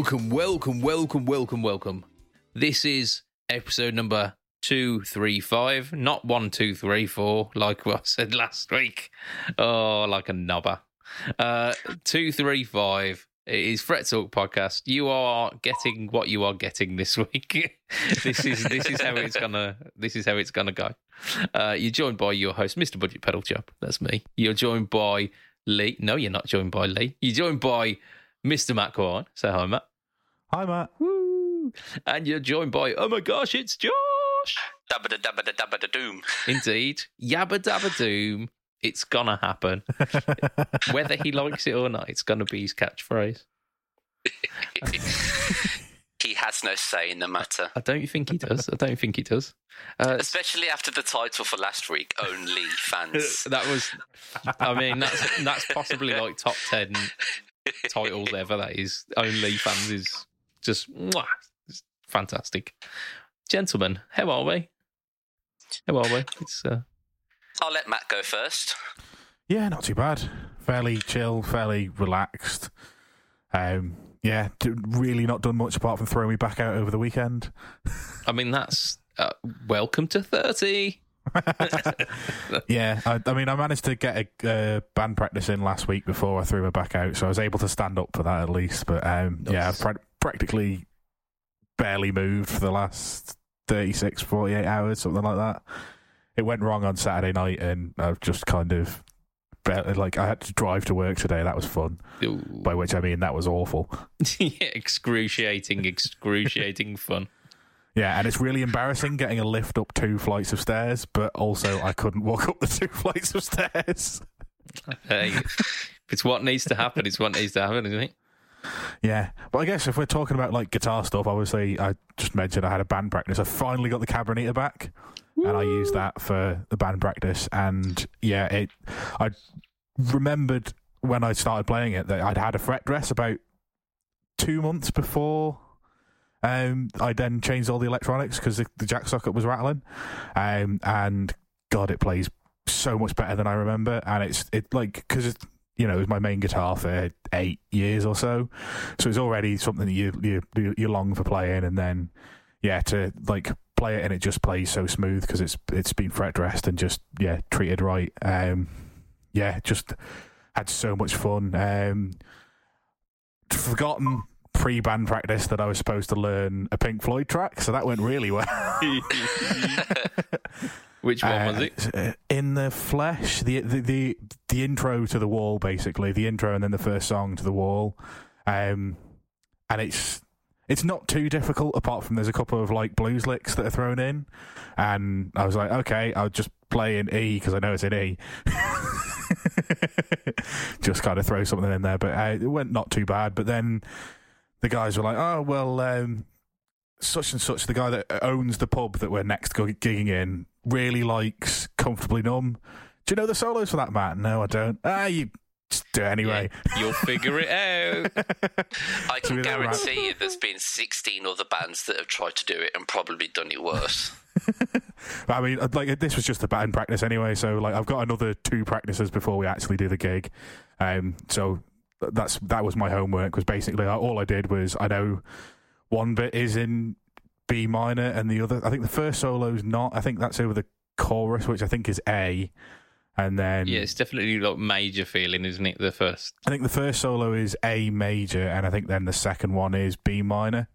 Welcome, welcome, welcome, welcome, welcome. This is episode number 235, not 1234, like I said last week. Oh, like a knobber. Uh, 235. It is Fret Talk podcast. You are getting what you are getting this week. this is this is how it's gonna this is how it's gonna go. Uh, you're joined by your host, Mr. Budget Pedal Chop. That's me. You're joined by Lee. No, you're not joined by Lee. You're joined by Mr. Matt Corn. Say hi, Matt. Hi, Matt. Woo. And you're joined by, oh my gosh, it's Josh. Dabba da dabba da dabba da doom. Indeed. Yabba dabba doom. It's gonna happen. Whether he likes it or not, it's gonna be his catchphrase. he has no say in the matter. I don't think he does. I don't think he does. Uh, Especially after the title for last week, only fans. that was, I mean, that's that's possibly like top ten titles ever. That is only fans is just mwah, it's fantastic. Gentlemen, how are we? How are we? It's uh, I'll let Matt go first. Yeah, not too bad. Fairly chill, fairly relaxed. Um, yeah, really not done much apart from throwing me back out over the weekend. I mean, that's uh, welcome to thirty. yeah, I, I, mean, I managed to get a uh, band practice in last week before I threw my back out, so I was able to stand up for that at least. But um, nice. yeah, I've pra- practically barely moved for the last 36, 48 hours, something like that. It went wrong on Saturday night, and I've just kind of barely, like I had to drive to work today. That was fun. Ooh. By which I mean that was awful. yeah, excruciating, excruciating fun. Yeah, and it's really embarrassing getting a lift up two flights of stairs, but also I couldn't walk up the two flights of stairs. hey, it's what needs to happen, it's what needs to happen, isn't it? Yeah, but I guess if we're talking about like guitar stuff, obviously I just mentioned I had a band practice. I finally got the Cabernet back, Woo! and I used that for the band practice. And yeah, it. I remembered when I started playing it that I'd had a fret dress about two months before um, I then changed all the electronics because the, the, jack socket was rattling, um, and God, it plays so much better than I remember. And it's it like because you know it was my main guitar for eight years or so, so it's already something that you you you long for playing, and then yeah to like play it and it just plays so smooth because it's it's been fret dressed and just yeah treated right. Um, yeah, just had so much fun. Um, forgotten pre band practice that I was supposed to learn a Pink Floyd track, so that went really well. Which one uh, was it? Uh, in the Flesh, the, the, the the intro to the wall, basically the intro, and then the first song to the wall. Um, and it's it's not too difficult, apart from there's a couple of like blues licks that are thrown in, and I was like, okay, I'll just play in E because I know it's in E. just kind of throw something in there, but uh, it went not too bad. But then the guys were like, "Oh well, um, such and such, the guy that owns the pub that we're next gigging in, really likes Comfortably Numb. Do you know the solos for that, Matt? No, I don't. Ah, you do it anyway. Yeah, you'll figure it out. I can guarantee you there's been 16 other bands that have tried to do it and probably done it worse. I mean, like this was just a band practice anyway, so like I've got another two practices before we actually do the gig. Um, so that's that was my homework. Was basically all I did was I know one bit is in B minor and the other. I think the first solo is not. I think that's over the chorus, which I think is A. And then yeah, it's definitely like major feeling, isn't it? The first. I think the first solo is A major, and I think then the second one is B minor.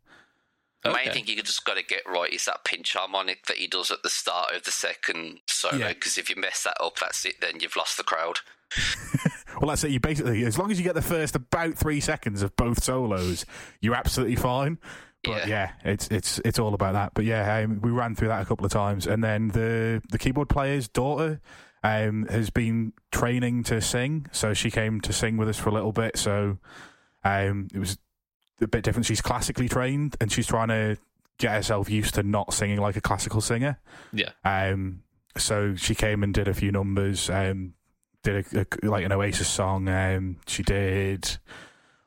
The okay. main thing you just got to get right is that pinch harmonic that he does at the start of the second solo. Because yeah. if you mess that up, that's it. Then you've lost the crowd. well, that's it. You basically, as long as you get the first about three seconds of both solos, you're absolutely fine. But yeah, yeah it's it's it's all about that. But yeah, um, we ran through that a couple of times, and then the the keyboard player's daughter um, has been training to sing, so she came to sing with us for a little bit. So um, it was a bit different. She's classically trained, and she's trying to get herself used to not singing like a classical singer. Yeah. Um. So she came and did a few numbers. Um. Did a, a like an Oasis song. Um. She did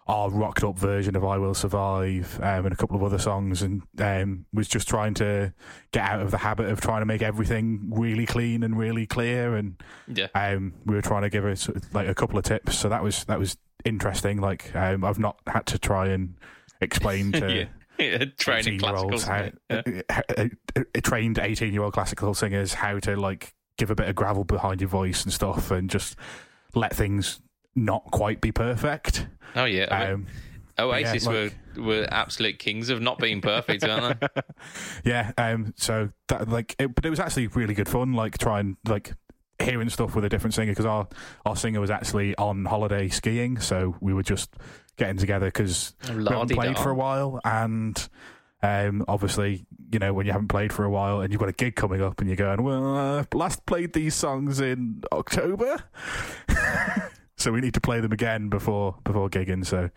our rocked up version of I Will Survive um, and a couple of other songs and um, was just trying to get out of the habit of trying to make everything really clean and really clear and yeah. um, we were trying to give her like a couple of tips so that was that was interesting like um, I've not had to try and explain to yeah. training classical how, yeah. uh, uh, uh, trained 18 year old classical singers how to like give a bit of gravel behind your voice and stuff and just let things not quite be perfect. Oh yeah. Um, Oasis yeah, like, were were absolute kings of not being perfect, aren't they? yeah. Um. So that like, it, but it was actually really good fun. Like trying like hearing stuff with a different singer because our our singer was actually on holiday skiing, so we were just getting together because we haven't played for a while, and um, obviously, you know, when you haven't played for a while and you've got a gig coming up and you're going, well, I last played these songs in October, so we need to play them again before before gigging. So,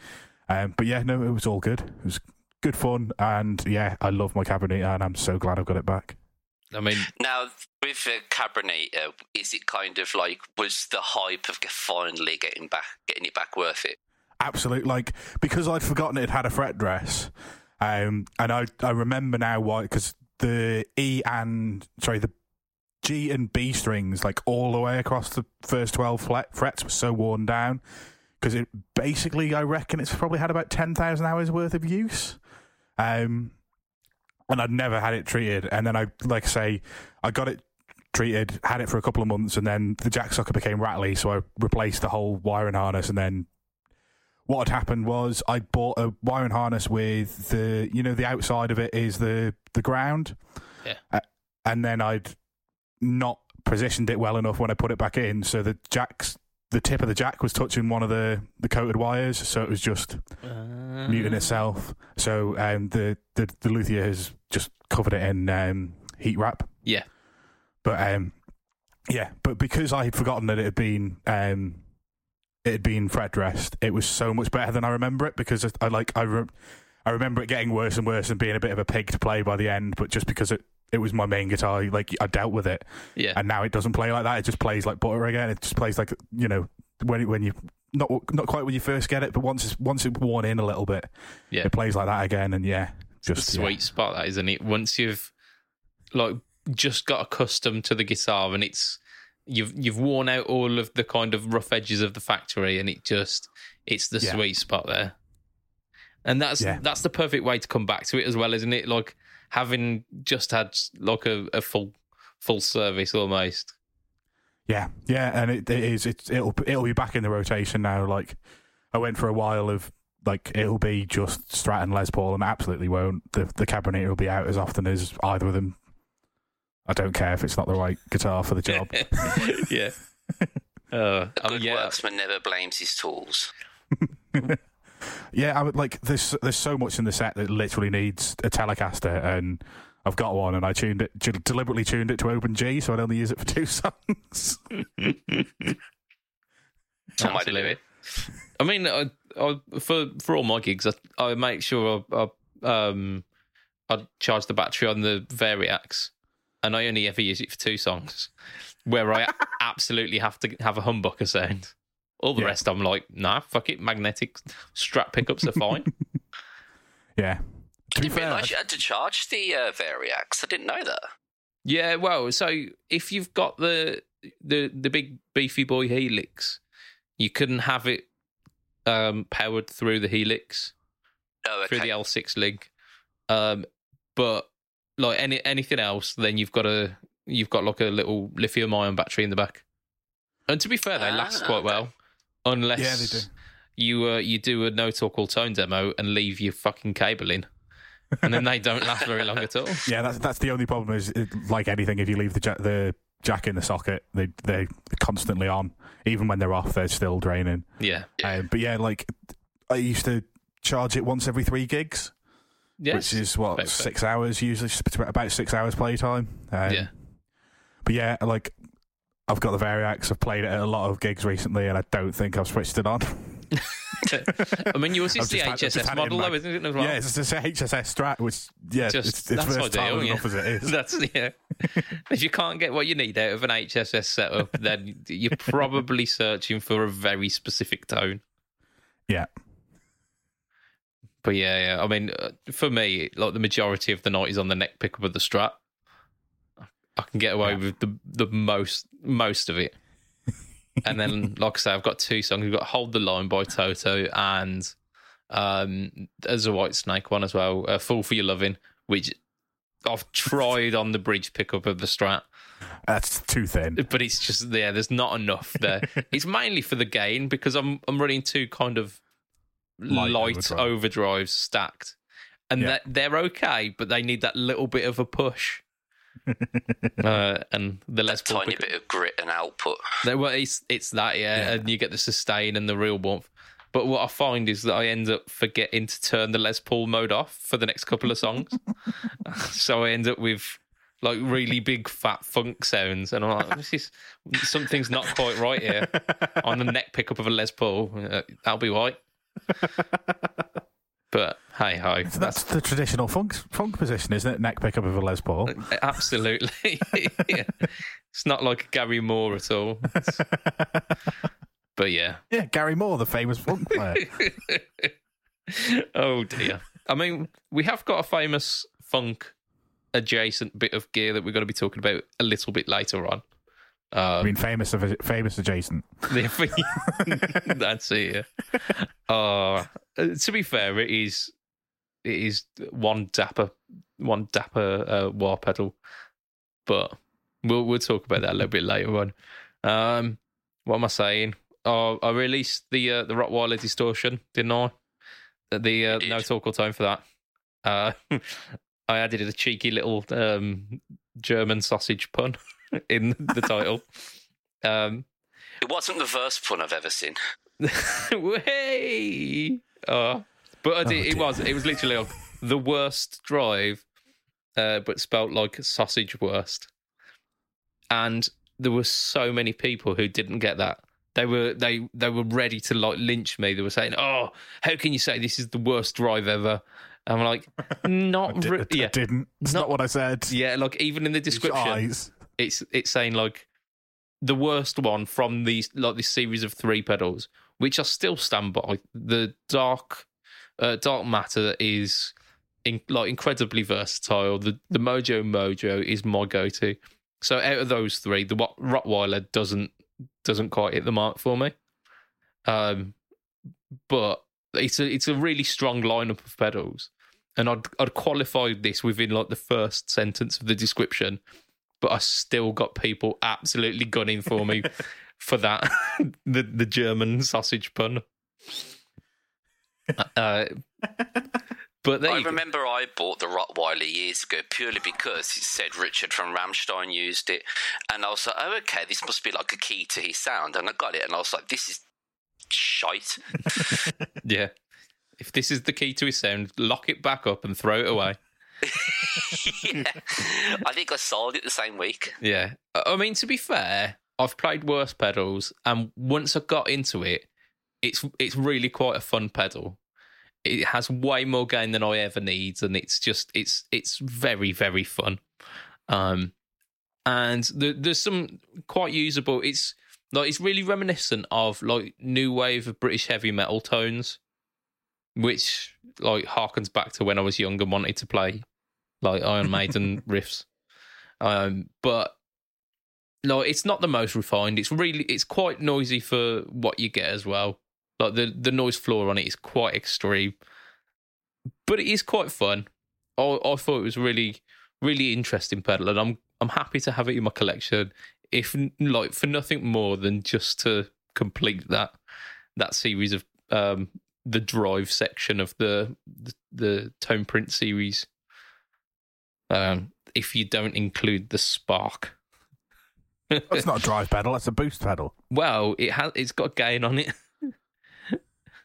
um, but yeah, no, it was all good. It was good fun, and yeah, I love my cabinet, and I'm so glad I've got it back. I mean, now with the Cabernet, is it kind of like was the hype of finally getting back, getting it back worth it? Absolutely, like because I'd forgotten it had a fret dress, um, and I I remember now why because the E and sorry the G and B strings like all the way across the first twelve frets were so worn down because it basically I reckon it's probably had about ten thousand hours worth of use. Um, and I'd never had it treated. And then I, like I say, I got it treated, had it for a couple of months, and then the jack socket became rattly, so I replaced the whole wiring harness. And then what had happened was I bought a wiring harness with the, you know, the outside of it is the the ground, yeah, uh, and then I'd not positioned it well enough when I put it back in, so the jacks the tip of the jack was touching one of the, the coated wires, so it was just uh... muting itself. So um, the, the the luthier has just covered it in um, heat wrap. Yeah, but um, yeah, but because I had forgotten that it had been um, it had been fret dressed, it was so much better than I remember it because I like I re- I remember it getting worse and worse and being a bit of a pig to play by the end, but just because it it was my main guitar. Like I dealt with it, yeah. And now it doesn't play like that. It just plays like butter again. It just plays like you know when when you not not quite when you first get it, but once it's once it's worn in a little bit, yeah, it plays like that again. And yeah, just sweet yeah. spot that isn't it? Once you've like just got accustomed to the guitar and it's you've you've worn out all of the kind of rough edges of the factory and it just it's the yeah. sweet spot there. And that's yeah. that's the perfect way to come back to it as well, isn't it? Like having just had like a, a full full service almost. Yeah, yeah, and it, it is. It, it'll it'll be back in the rotation now. Like I went for a while of like it'll be just Strat and Les Paul, and absolutely won't. The the Cabinator will be out as often as either of them. I don't care if it's not the right guitar for the job. yeah. Uh, a good yeah. worksman never blames his tools. Yeah, I would like there's there's so much in the set that literally needs a Telecaster, and I've got one, and I tuned it deliberately tuned it to open G, so I'd only use it for two songs. Absolutely. I mean, I, I, for for all my gigs, I, I make sure I, I, um I charge the battery on the Variax, and I only ever use it for two songs, where I absolutely have to have a humbucker sound. All the yeah. rest, I'm like, nah, fuck it. Magnetic Strat pickups are fine. yeah. I didn't realise you had to charge the uh, Variax. I didn't know that. Yeah, well, so if you've got the the the big beefy boy Helix, you couldn't have it um, powered through the Helix, oh, okay. through the L6 link. Um, but like any anything else, then you've got a you've got like a little lithium ion battery in the back. And to be fair, they ah, last quite well unless yeah, they do. you uh, you do a no talk all tone demo and leave your fucking cable in. and then they don't last very long at all. Yeah, that's that's the only problem. Is it, like anything, if you leave the jack, the jack in the socket, they they're constantly on. Even when they're off, they're still draining. Yeah. Um, but yeah, like I used to charge it once every three gigs. Yes. Which is what six hours usually, about six hours playtime. Um, yeah. But yeah, like I've got the Variax. I've played it at a lot of gigs recently, and I don't think I've switched it on. I mean, yours is the HSS model, though, isn't it? As well? Yeah, it's a HSS Strat, which yeah, Just, it's, it's versatile ideal, enough yeah. as it is. That's yeah. if you can't get what you need out of an HSS setup, then you're probably searching for a very specific tone. Yeah. But yeah, yeah. I mean, uh, for me, like the majority of the night is on the neck pickup of the Strat. I can get away yeah. with the the most most of it. and then, like I say, I've got two songs. We've got "Hold the Line" by Toto and Um, there's a Whitesnake one as well. Uh, Fool for Your Loving, which I've tried on the bridge pickup of the Strat, That's too thin. but it's just yeah, there's not enough there. it's mainly for the gain because I'm I'm running two kind of light, Light overdrives stacked, and Yeah. that they're okay, but they need that little bit of a push. uh, and the Les Paul Tiny pickup- bit of grit and output. they- well, it's it's that yeah, Yeah. and you get the sustain and the real warmth. But what I find is that I end up forgetting to turn the Les Paul mode off for the next couple of songs, so I end up with like really big fat funk sounds, and I'm like, this is something's not quite right here on the neck pickup of a Les Paul. Uh, that'll be right. But hey ho, So that's the traditional funk funk position, isn't it? Neck pickup of a Les Paul. absolutely. yeah. It's not like Gary Moore at all. But yeah, Yeah, Gary Moore, the famous funk player. oh dear. I mean, we have got a famous funk adjacent bit of gear that we're going to be talking about a little bit later on. I Um, mean, famous of famous adjacent. that's it. Yeah. Uh, to be fair, it is it is one dapper one dapper uh, wah pedal, but we'll we'll talk about that a little bit later on. Um, what am I saying? Oh, I released the uh, the Rottweiler distortion, didn't I? The uh, no talk or time for that. Uh, I added a cheeky little um, German sausage pun in the title. Um, It wasn't the worst pun I've ever seen. Way. Oh, but I did, Oh, it was it was literally like the worst drive, uh, but spelt like sausage worst. And there were so many people who didn't get that. They were they they were ready to like lynch me. They were saying, "Oh, how can you say this is the worst drive ever?" I'm like, not Di- re- I yeah, didn't. It's Not- not, what I said. yeah. Like even in the description, it's it's saying like the worst one from these like this series of three pedals, which I still stand by. The dark uh, dark matter is in, like incredibly versatile. The the Mojo Mojo is my go to. So out of those three, the Rottweiler doesn't doesn't quite hit the mark for me. Um, but it's a it's a really strong lineup of pedals, and I'd I'd qualified this within like the first sentence of the description, but I still got people absolutely gunning for me for that the the German sausage pun. Uh, but I you go. remember I bought the Rottweiler years ago purely because it said Richard from Rammstein used it. And I was like, oh, okay, this must be like a key to his sound. And I got it and I was like, this is shite. Yeah. If this is the key to his sound, lock it back up and throw it away. yeah. I think I sold it the same week. Yeah. I I mean, to be fair, I've played worse pedals, and once I got into it, it's it's really quite a fun pedal. It has way more gain than I ever need, and it's just it's it's very very fun. Um, and the, there's some quite usable. It's like it's really reminiscent of like new wave of British heavy metal tones, which like harkens back to when I was young and wanted to play like Iron Maiden riffs. Um, but no, it's not the most refined. It's really it's quite noisy for what you get as well. Like the the noise floor on it is quite extreme, but it is quite fun. I I thought it was really really interesting pedal, and I'm I'm happy to have it in my collection. If like for nothing more than just to complete that that series of um the drive section of the the, the tone print series. Um, if you don't include the spark. That's not a drive pedal. That's a boost pedal. Well, it has. It's got gain on it.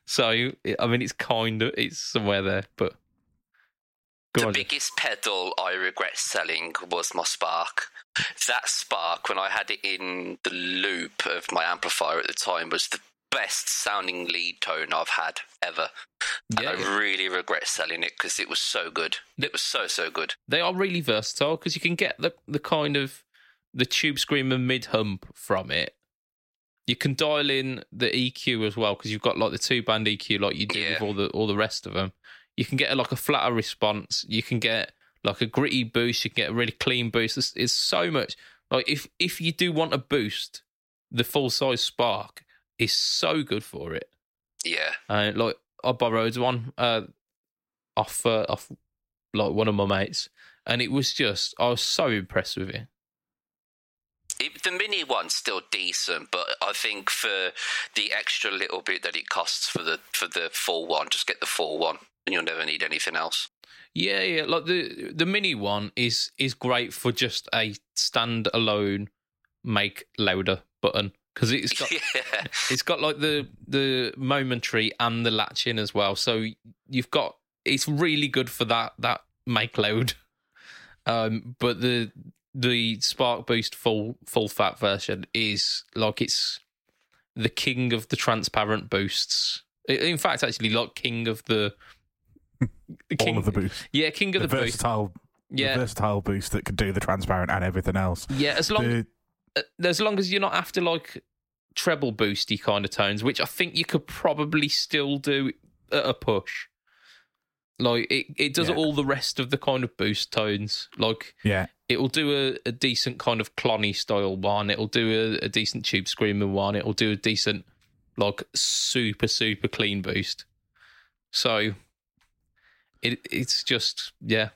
so I mean, it's kind of it's somewhere there, but the on. Biggest pedal I regret selling was my Spark. That Spark, when I had it in the loop of my amplifier at the time, was the best sounding lead tone I've had ever. And Yeah, I really regret selling it because it was so good. It was so, so good. they are really versatile because you can get the the kind of the tube screamer mid hump from it. You can dial in the EQ as well because you've got like the two band EQ like you do Yeah. with all the all the rest of them. You can get like a flatter response. You can get like a gritty boost. You can get a really clean boost. It's, it's so much like if if you do want a boost, the full size Spark is so good for it. Yeah. And like I borrowed one uh, off uh, off like one of my mates, and it was just I was so impressed with it. It, the mini one's still decent, but I think for the extra little bit that it costs for the for the full one, just get the full one, and you'll never need anything else. Yeah, yeah. Like the the mini one is is great for just a standalone make louder button because it's got yeah, it's got like the the momentary and the latching as well. So you've got it's really good for that that make load. Um, but the the Spark Boost full full fat version is like it's the king of the transparent boosts. In fact, actually, like king of the, the All of the boost. Yeah, king of The, the, boost. versatile, Yeah, the versatile boost that could do the transparent and everything else. yeah. As long The- uh, as long as you're not after like treble boosty kind of tones, which I think you could probably still do at a push. Like it, it does Yeah. all the rest of the kind of boost tones. Like yeah, it will do a, a decent kind of clonny style one. It'll do a, a decent tube screamer one. It'll do a decent like super super clean boost. So it it's just yeah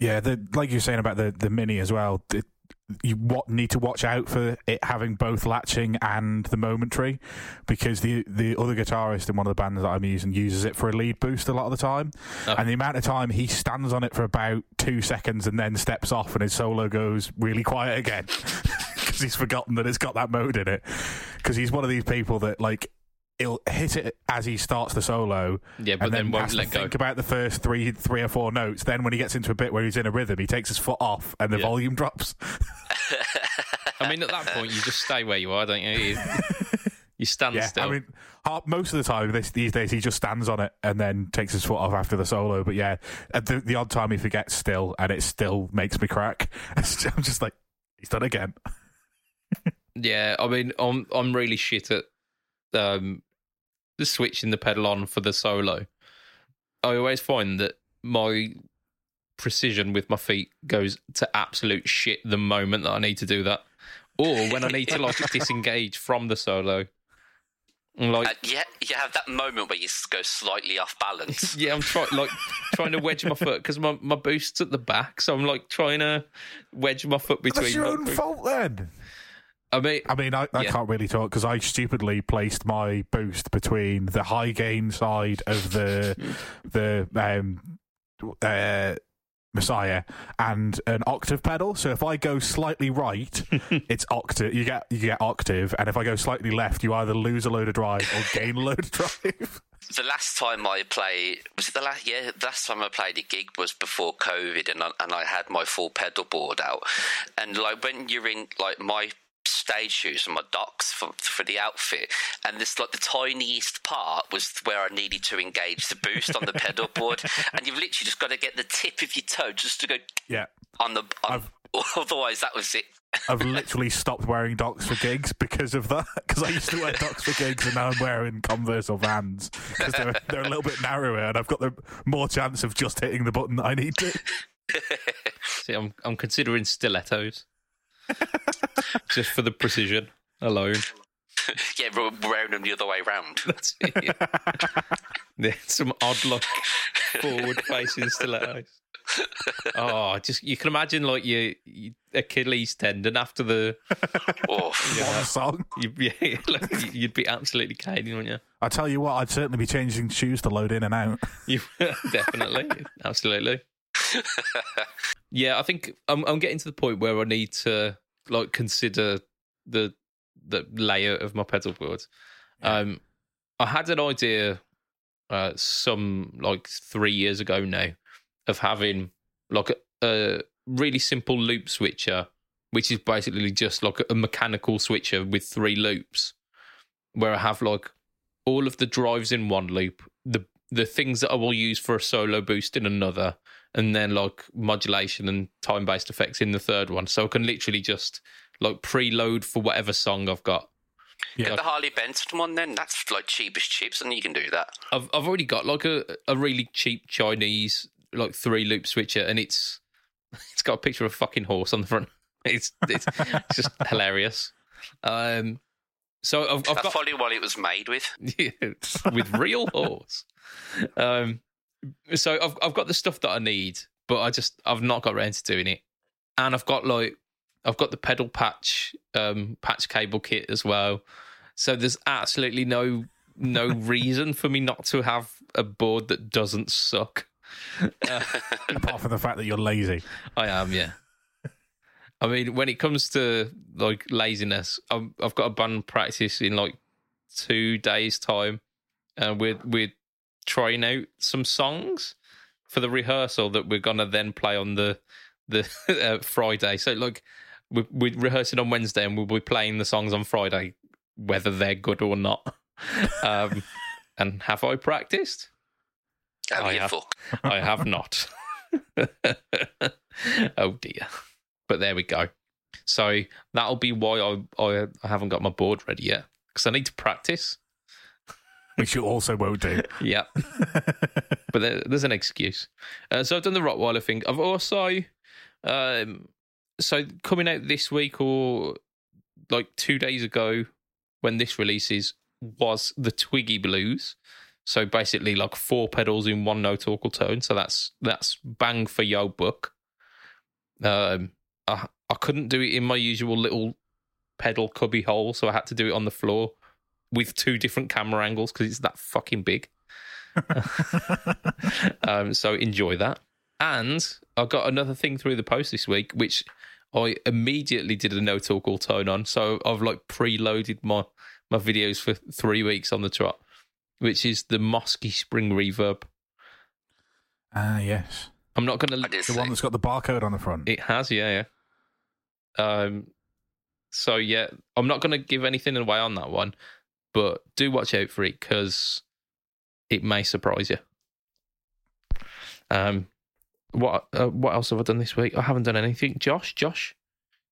yeah. The like you're saying about the the mini as well. It, you what need to watch out for it having both latching and the momentary because the the other guitarist in one of the bands that I'm using uses it for a lead boost a lot of the time Oh. and the amount of time he stands on it for about two seconds and then steps off and his solo goes really quiet again because he's forgotten that it's got that mode in it because he's one of these people that like he'll hit it as he starts the solo yeah, but and then, then, won't has let to go. think about the first three three or four notes then when he gets into a bit where he's in a rhythm he takes his foot off and the Yeah. volume drops I mean, at that point, you just stay where you are, don't you? You, you stand yeah still. i mean most of the time this, these days he just stands on it and then takes his foot off after the solo but yeah the, the odd time he forgets still and it still makes me crack i'm just like he's done again Yeah, I mean, I'm I'm really shit at um the switching the pedal on for the solo. I always find that my precision with my feet goes to absolute shit the moment that I need to do that, or when I need to like disengage from the solo. I'm like, and yeah, you have that moment where you s- go slightly off balance. yeah, I'm trying like trying to wedge my foot because my my boost's at the back, so I'm like trying to wedge my foot between. that's your my own boot. fault then I mean, I mean, I, I Yeah. can't really talk because I stupidly placed my boost between the high gain side of the the um, uh, Messiah and an octave pedal. So if I go slightly right, it's octave. You get you get octave, and if I go slightly left, you either lose a load of drive or gain a load of drive. the last time I played was it the last yeah the last time I played a gig was before COVID and I, and I had my full pedal board out and like when you're in like my stage shoes and my Docs for, for the outfit and this like the tiniest part was where I needed to engage the boost on the pedal board and you've literally just got to get the tip of your toe just to go yeah, on the on, otherwise that was it I've literally stopped wearing Docs for gigs because of that. Because I used to wear Docs for gigs, and now I'm wearing Converse or Vans because they're they're a little bit narrower, and I've got the more chance of just hitting the button that I need to. See, I'm I'm considering stilettos, just for the precision alone. yeah we're them the other way round That's it. There's some odd look forward facing stilettos. Oh, just you can imagine like your, your Achilles tendon after the oh One song. you, yeah, like, you'd be absolutely caning, wouldn't you? I tell you what, I'd certainly be changing shoes to load in and out. You definitely, absolutely. Yeah, I think I'm I'm getting to the point where I need to like consider the the layout of my pedal board. Um, I had an idea uh, some like three years ago now of having like a, a really simple loop switcher, which is basically just like a mechanical switcher with three loops, where I have like all of the drives in one loop, the the things that I will use for a solo boost in another, and then like modulation and time based effects in the third one. So I can literally just like preload for whatever song I've got. Get the Harley Benton one then. That's like cheapest chips, and you can do that. I've I've already got like a a really cheap Chinese like three loop switcher, and it's it's got a picture of a fucking horse on the front. It's it's, it's just hilarious. Um, So I've, I've That's got probably what it was made with. with real horse. Um, so I've I've got the stuff that I need, but I just I've not got around to doing it, and I've got like I've got the pedal patch um, patch cable kit as well. So there's absolutely no no reason for me not to have a board that doesn't suck. Apart from the fact that you're lazy. I am, yeah. I mean, when it comes to like laziness, I've, I've got a band practice in like two days' time, and we're we're trying out some songs for the rehearsal that we're gonna then play on the the uh, Friday. So like we're, we're rehearsing on Wednesday, and we'll be playing the songs on Friday, whether they're good or not. Um, and have I practiced? Have I you have. I have not. oh dear. But there we go. So that'll be why I, I haven't got my board ready yet because I need to practice. Which you also won't do. Yeah, but there, there's an excuse. Uh, so I've done the Rottweiler thing. I've also um so coming out this week or like two days ago when this releases was the Twiggy Blues. So basically, like four pedals in one note vocal tone. So that's that's bang for your book. Um, I I couldn't do it in my usual little pedal cubby hole, so I had to do it on the floor with two different camera angles because it's that fucking big. um, so enjoy that. And I got another thing through the post this week, which I immediately did a no talk all tone on. So I've like preloaded my my videos for three weeks on the trot, which is the Mosky Spring Reverb. Ah, yes. I'm not going I to. did The see. one that's got the barcode on the front. It has, yeah, yeah. Um. So yeah, I'm not going to give anything away on that one, but do watch out for it because it may surprise you. Um. What uh, What else have I done this week? I haven't done anything. Josh, Josh,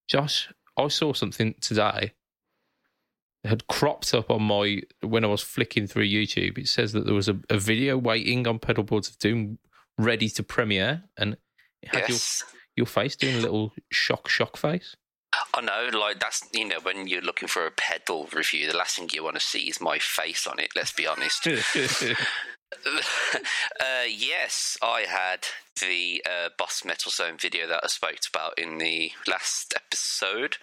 Josh. I saw something today. It had cropped up on my when I was flicking through YouTube. It says that there was a, a video waiting on Pedalboards of Doom, ready to premiere, and it had your your face doing a little shock shock face. I know, like that's you know, when you're looking for a pedal review, the last thing you want to see is my face on it. Let's be honest. uh, yes, I had the uh, Boss Metal Zone video that I spoke about in the last episode.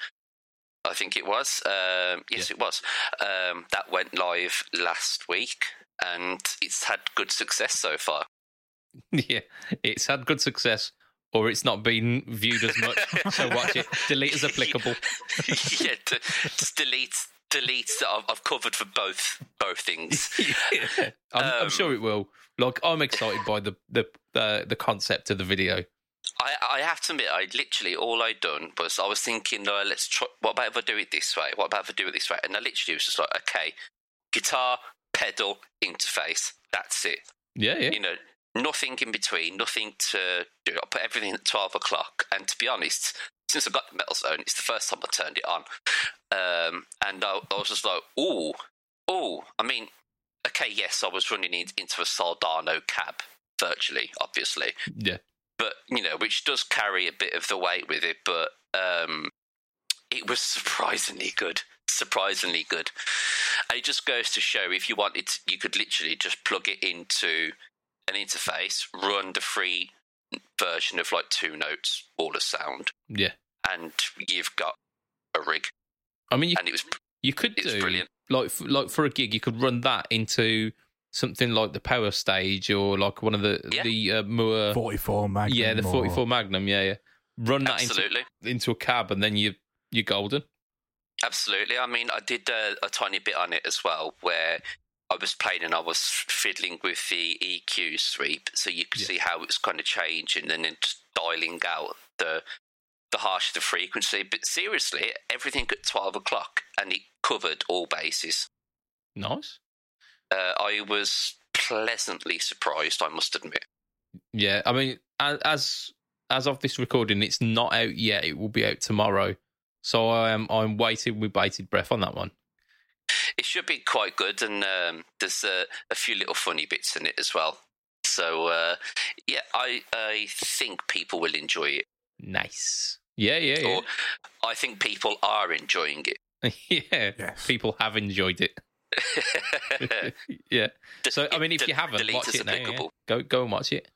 I think it was. Um, yes, it was. Um, that went live last week, and it's had good success so far. yeah, it's had good success, or it's not been viewed as much. so watch it. Delete as applicable. yeah, to, just delete Delete that I've, I've covered for both both things. I'm, I'm Um, sure it will. Like I'm excited by the the uh, the concept of the video. I, I have to admit, I literally all I done was I was thinking, uh, let's try. What about if I do it this way? What about if I do it this way? And I literally was just like, okay, guitar, pedal, interface. That's it. Yeah, yeah. You know, nothing in between, nothing to do. I put everything at twelve o'clock. And to be honest, since I got the metal zone, it's the first time I turned it on. Um, and I, I was just like, oh, oh. I mean, okay, yes, I was running in, into a Soldano cab virtually, obviously Yeah. but you know, which does carry a bit of the weight with it. But um, it was surprisingly good, surprisingly good. And it just goes to show if you wanted, to, you could literally just plug it into an interface, run the free version of like two notes, Wall of Sound, Yeah. and you've got a rig. I mean, you, And it was you could it's do brilliant. like f- like for a gig, you could run that into something like the Power Stage or like one of the Yeah. the uh, Moore. 44 Magnum. yeah, the or- 44 Magnum. Yeah, yeah. Run that into absolutely. into a cab, and then you you're golden. Absolutely. I mean, I did a, a tiny bit on it as well, where I was playing and I was fiddling with the EQ sweep, so you could Yeah. see how it was kind of changing, and then just dialing out the the harsher the frequency. But seriously, everything at twelve o'clock, and it covered all bases. Nice. Uh, I was pleasantly surprised, I must admit. Yeah, I mean, as as of this recording, it's not out yet. It will be out tomorrow. So I am I'm waiting with bated breath on that one. It should be quite good, and um, there's a, a few little funny bits in it as well. So uh, yeah, I I think people will enjoy it. Nice. Yeah, yeah, yeah. or I think people are enjoying it. yeah, Yes. people have enjoyed it. yeah. So I mean, if you haven't, delete watch is it now. yeah. Go go and watch it.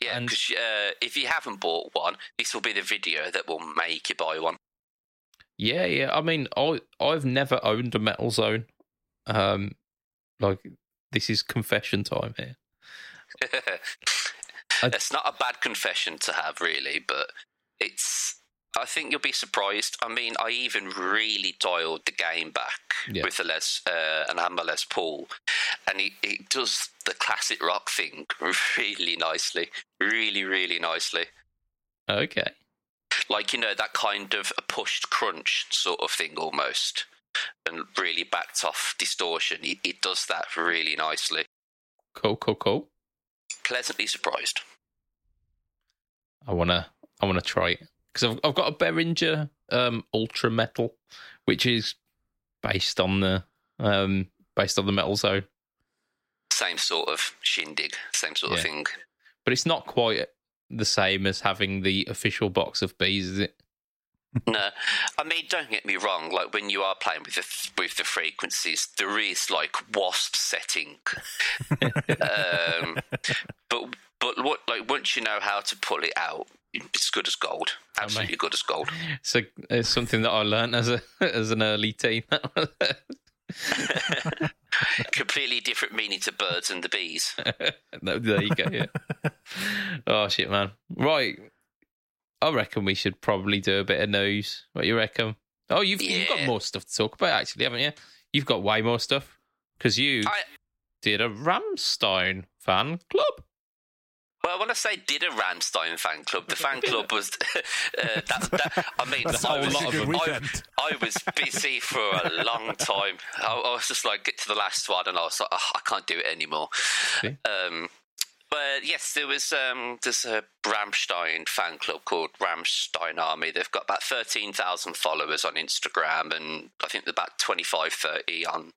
Yeah, And- because uh, if you haven't bought one, this will be the video that will make you buy one. Yeah, yeah. I mean, I I've never owned a Metal Zone. Um, like this is confession time here. It's not a bad confession to have, really, but it's. I think you'll be surprised. I mean, I even really dialed the game back Yeah. with a Les uh, an Amber Les Paul, and it, it does the classic rock thing really nicely, really, really nicely. Okay. Like you know that kind of a pushed crunch sort of thing almost, and really backed off distortion. It, it does that really nicely. Cool, cool, cool. Pleasantly surprised. I wanna I wanna try it because I've I've got a Behringer um Ultra Metal, which is based on the um based on the Metal Zone, Same sort of shindig, same sort Yeah. of thing. but it's not quite the same as having the official box of bees, is it? No, I mean, don't get me wrong. Like when you are playing with the with the frequencies, there is like wasp setting, um, but but what like once you know how to pull it out, it's good as gold. Absolutely good as gold. So it's something that I learned as a as an early teen. Completely different meaning to birds and the bees. No, there you go. Yeah. oh shit, man. Right. I reckon we should probably do a bit of news. What you reckon? Oh, you've you've got more stuff to talk about, actually, haven't you? You've got way more stuff because you I did a Rammstein fan club. Well, when I say did a Rammstein fan club, the fan club was uh, that, that. I mean, That's I a was, lot of them. I. I was busy for a long time. I, I was just like, get to the last one, and I was like, oh, I can't do it anymore. Um, but yes, there was um, there's a Rammstein fan club called Rammstein Army. They've got about thirteen thousand followers on Instagram, and I think they're about 25, 30 on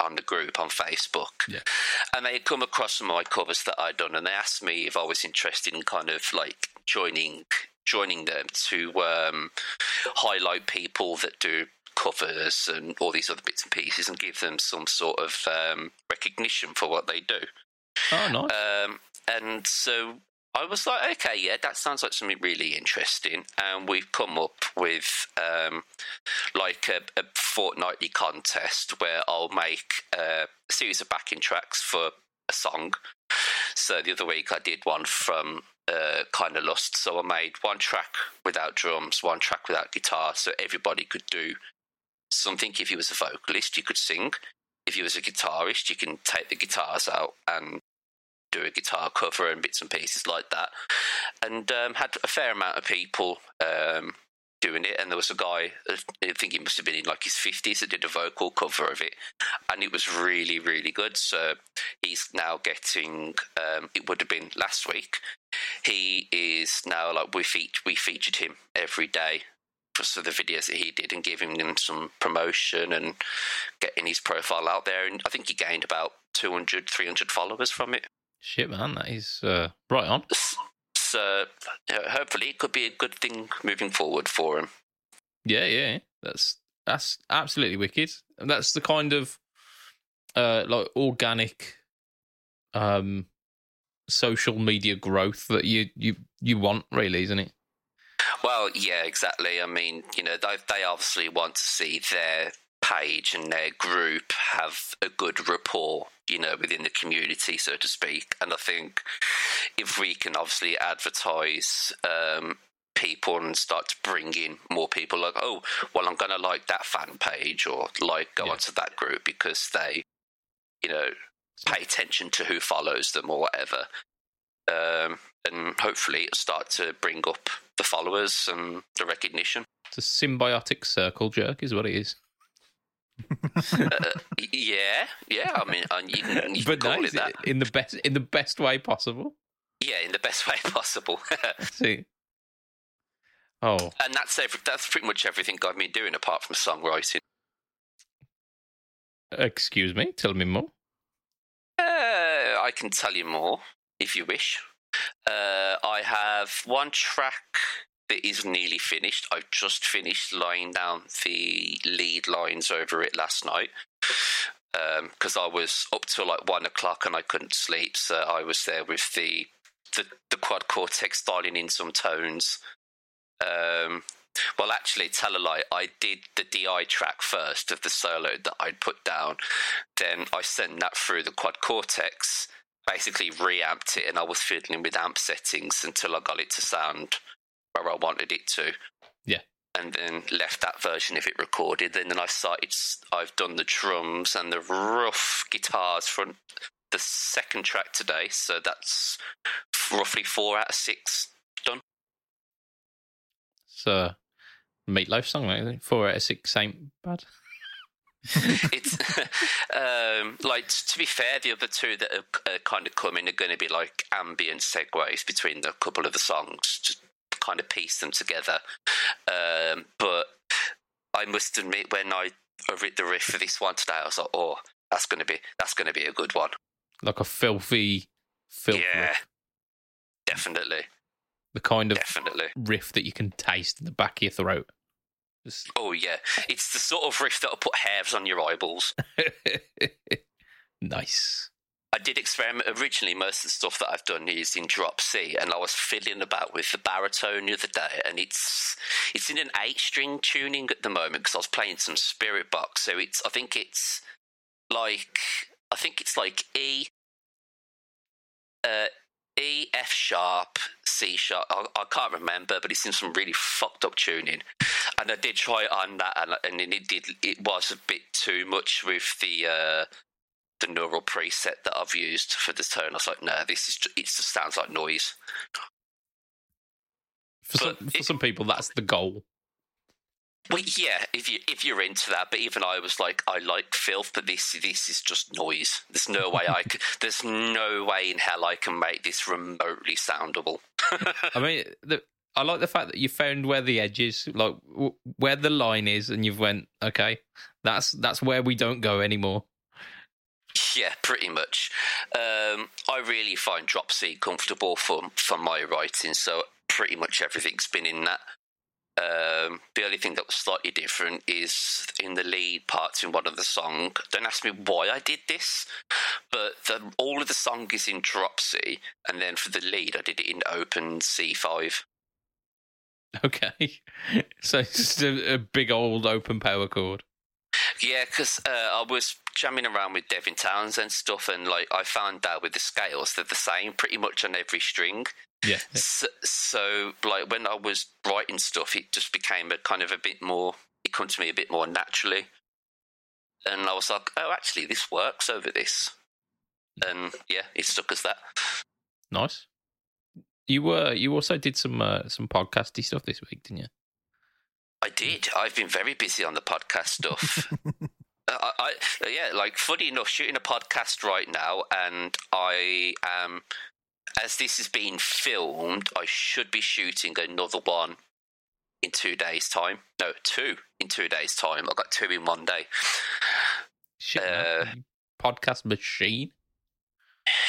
on the group on Facebook. Yeah. And they had come across some of my covers that I'd done, and they asked me if I was interested in kind of like joining joining them to um, highlight people that do covers and all these other bits and pieces, and give them some sort of um, recognition for what they do. Oh, nice. Um, and so I was like, okay, yeah, that sounds like something really interesting. And we've come up with um, like a, a fortnightly contest where I'll make uh, a series of backing tracks for a song. So the other week I did one from uh, Keine Lust. So I made one track without drums, one track without guitar, so everybody could do something. If you was a vocalist, you could sing. If you was a guitarist, you can take the guitars out and do a guitar cover and bits and pieces like that. And um, had a fair amount of people um, doing it. And there was a guy, uh, I think he must have been in like his 50s, that did a vocal cover of it. And it was really, really good. So he's now getting, um, it would have been last week. He is now like, we, fe- we featured him every day for the videos that he did and giving him some promotion and getting his profile out there. And I think he gained about 200, 300 followers from it. Shit, man. That is uh, right on. So hopefully it could be a good thing moving forward for him. Yeah, yeah. That's that's absolutely wicked. And that's the kind of uh like organic um social media growth that you you you want really, isn't it? Well, yeah, exactly. I mean, you know, they, they obviously want to see their page and their group have a good rapport, you know, within the community, so to speak. And I think if we can obviously advertise um, people and start to bring in more people, like, oh, well, I'm going to like that fan page or like go Yeah. onto that group because they, you know, pay attention to who follows them or whatever. Um, and hopefully it'll start to bring up the followers and the recognition. It's a symbiotic circle jerk is what it is. Uh, yeah, yeah. I mean, and you can, you but call nice, it that. in the best in the best way possible. Yeah, in the best way possible. See. Oh, and that's every, that's pretty much everything I've been doing apart from songwriting. excuse me, tell me more. Uh, I can tell you more if you wish. Uh, I have one track that is nearly finished. I've just finished laying down the lead lines over it last night because I was up till like one o'clock and I couldn't sleep. So I was there with the the, the quad cortex dialing in some tones. Um, well, actually, tell a lie. I did the DI track first of the solo that I'd put down. Then I sent that through the quad cortex, basically reamped it, and I was fiddling with amp settings until I got it to sound where I wanted it to. Yeah. And then left that version if it recorded. Then, then I started. I've done the drums and the rough guitars from the second track today. So that's roughly four out of six done. So, Meatloaf song, like, four out of six ain't bad. it's um, like to be fair, the other two that are uh, kind of coming are going to be like ambient segues between the couple of the songs, just kind of piece them together. Um, but I must admit, when I read the riff for this one today, I was like, "Oh, that's going to be that's going to be a good one." Like a filthy, filthy, yeah, riff. definitely, the kind of definitely. riff that you can taste in the back of your throat. Just- Oh yeah, it's the sort of riff that'll put hairs on your eyeballs. nice. I did experiment originally. Most of the stuff that I've done is in drop C, and I was fiddling about with the baritone the other day, and it's it's in an eight string tuning at the moment because I was playing some Spirit Box. So it's I think it's like I think it's like E, uh, E F sharp C sharp. I, I can't remember, but it's in some really fucked up tuning. And I did try it on that, and, and it did. It was a bit too much with the. Uh, the neural preset that I've used for the tone. I was like, no, this is ju- it just sounds like noise. For some, for it- some people, that's the goal. Well, yeah, if you if you're into that, but even I was like, I like filth, but this this is just noise. There's no way I could. There's no way in hell I can make this remotely soundable. I mean, the, I like the fact that you found where the edge is, like w- where the line is, and you've went, okay, that's that's where we don't go anymore. Yeah, pretty much. Um, I really find drop C comfortable for for my writing, so pretty much everything's been in that. Um, the only thing that was slightly different is in the lead parts in one of the song. Don't ask me why I did this, but the, all of the song is in drop C, and then for the lead, I did it in open C five. Okay, so just a, a big old open power chord. Yeah, because uh, I was jamming around with Devin Townsend and stuff, and like I found out with the scales, they're the same pretty much on every string. Yeah, So, so, like when I was writing stuff, it just became a kind of a bit more. It comes to me a bit more naturally, and I was like, "Oh, actually, this works over this." And yeah, it stuck as that. nice. You were you also did some uh, some podcasty stuff this week, didn't you? I did. I've been very busy on the podcast stuff. I, I, yeah, like funny enough, shooting a podcast right now, and I am, as this is being filmed, I should be shooting another one in two days' time. No, two in two days' time. I've got two in one day. Shit, Uh, podcast machine.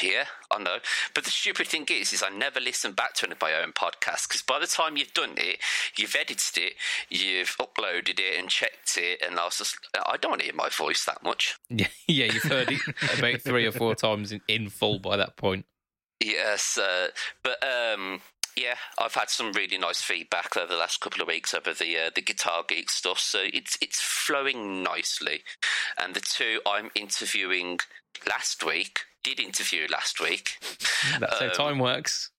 Yeah, I know. But the stupid thing is, is I never listen back to any of my own podcasts because by the time you've done it, you've edited it, you've uploaded it and checked it, and I was just, I don't want to hear my voice that much. Yeah, yeah, you've heard it about three or four times in, in full by that point. Yes, uh, but um, yeah, I've had some really nice feedback over the last couple of weeks over the uh, the Guitar Geek stuff, so it's it's flowing nicely. And the two I'm interviewing last week did interview last week. That's how Um, time works.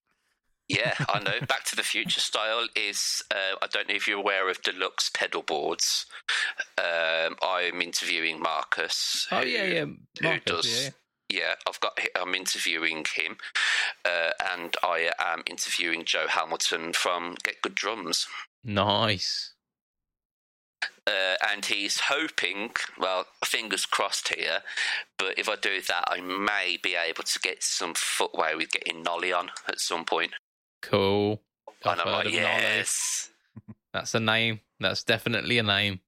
Yeah, I know. Back to the Future style is. Uh, I don't know if you're aware of deluxe pedal boards. Um, I'm interviewing Marcus. Oh who- yeah, yeah, Who Marcus, does? yeah. Yeah, I've got. I'm interviewing him, uh, and I am interviewing Joe Hamilton from Get Good Drums. Nice. Uh, and he's hoping, well, fingers crossed here, but if I do that, I may be able to get some footway with getting Nolly on at some point. Cool. I've and I'm like, Nolly. yes. That's a name. That's definitely a name.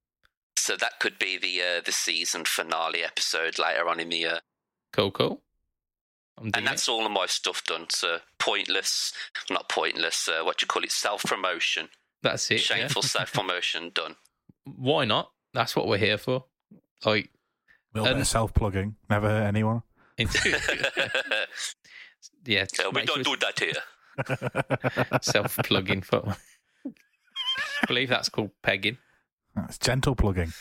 So that could be the uh, the season finale episode later on in the year. Cool, cool. And that's all of my stuff done. So pointless, not pointless, uh, what do you call it, self promotion. That's it. yeah. Shameful self promotion done. Why not? That's what we're here for. Like, A little bit Um, self plugging. Never hurt anyone. yeah, Yeah, we don't do that here. self plugging for. I believe that's called pegging. That's gentle plugging.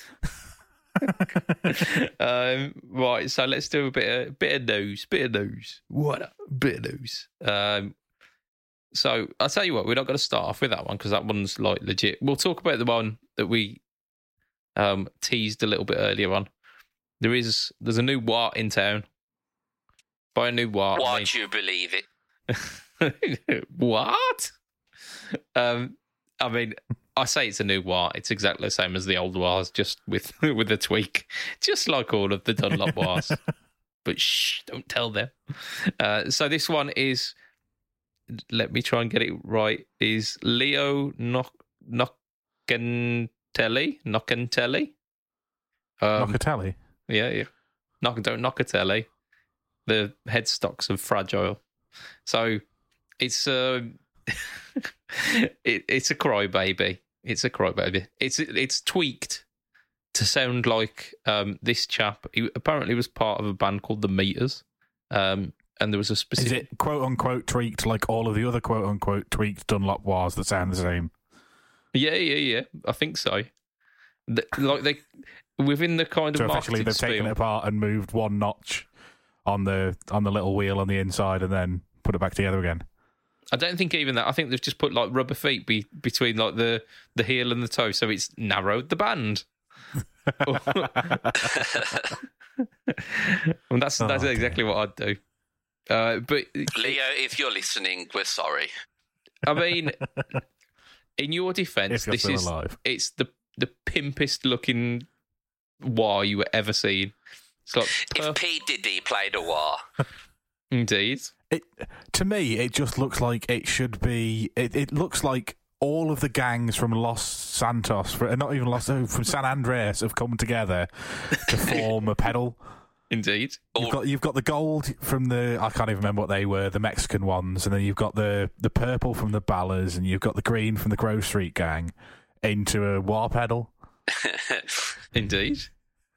um, right, so let's do a bit of bit of news, bit of news. What up? Bit of news. Um, so I'll tell you what, we're not going to start off with that one because that one's like legit. We'll talk about the one that we um teased a little bit earlier on. There is there's a new wah in town. By a new wah, I Why do you believe it? what? Um, I mean, I say it's a new wah. It's exactly the same as the old wahs, just with with a tweak, just like all of the Dunlop wahs. but shh, don't tell them. Uh, so this one is. Let me try and get it right. Is Leo Noc Nocentelli Nocentelli? Um, yeah, yeah. Knock, don't knock a telly. The headstocks of fragile. So it's um it, it's a crybaby. It's a crybaby. It's it's tweaked to sound like um, this chap. He apparently was part of a band called the Meters. Um, and there was a Is specific. it quote unquote tweaked like all of the other quote unquote tweaked Dunlop wahs that sound the same? Yeah, yeah, yeah. I think so. The- like they within the kind of So effectively, they've taken it apart and moved one notch on the on the little wheel on the inside, and then put it back together again. I don't think even that. I think they've just put like rubber feet be, between like the the heel and the toe, so it's narrowed the band. and that's Oh, that's dear. exactly what I'd do. Uh, but Leo, if you're listening, we're sorry. I mean, in your defence, this is alive, it's the the pimpest looking wah you were ever seen. It's like If perf- P Diddy played a wah, indeed. it to me it just looks like it should be. It, it looks like all of the gangs from Los Santos, for, not even Los, from San Andreas, have come together to form a pedal. Indeed. You've got you've got the gold from the I can't even remember what they were the Mexican ones, and then you've got the the purple from the Ballas, and you've got the green from the Grove Street Gang into a wah pedal. Indeed.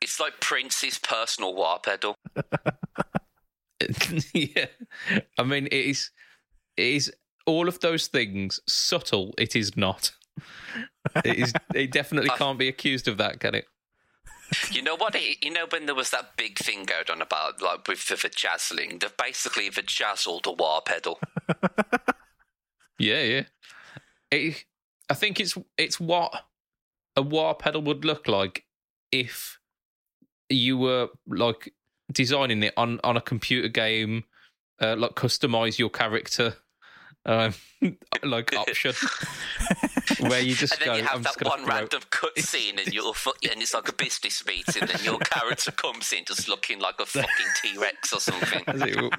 it's like Prince's personal wah pedal. yeah. I mean, it is, it is all of those things subtle. It is not. It is. It definitely can't be accused of that, can it? You know what? You know when there was that big thing going on about like with the vajazzling, they've basically vajazzled a wah pedal. Yeah, yeah. It, I think it's it's what a wah pedal would look like if you were like designing it on on a computer game, uh, like customize your character, um, like option, where you just And then go. you have I'm that just gonna one throw- random cutscene, and you're fu- and it's like a business meeting, and your character comes in just looking like a fucking T Rex or something.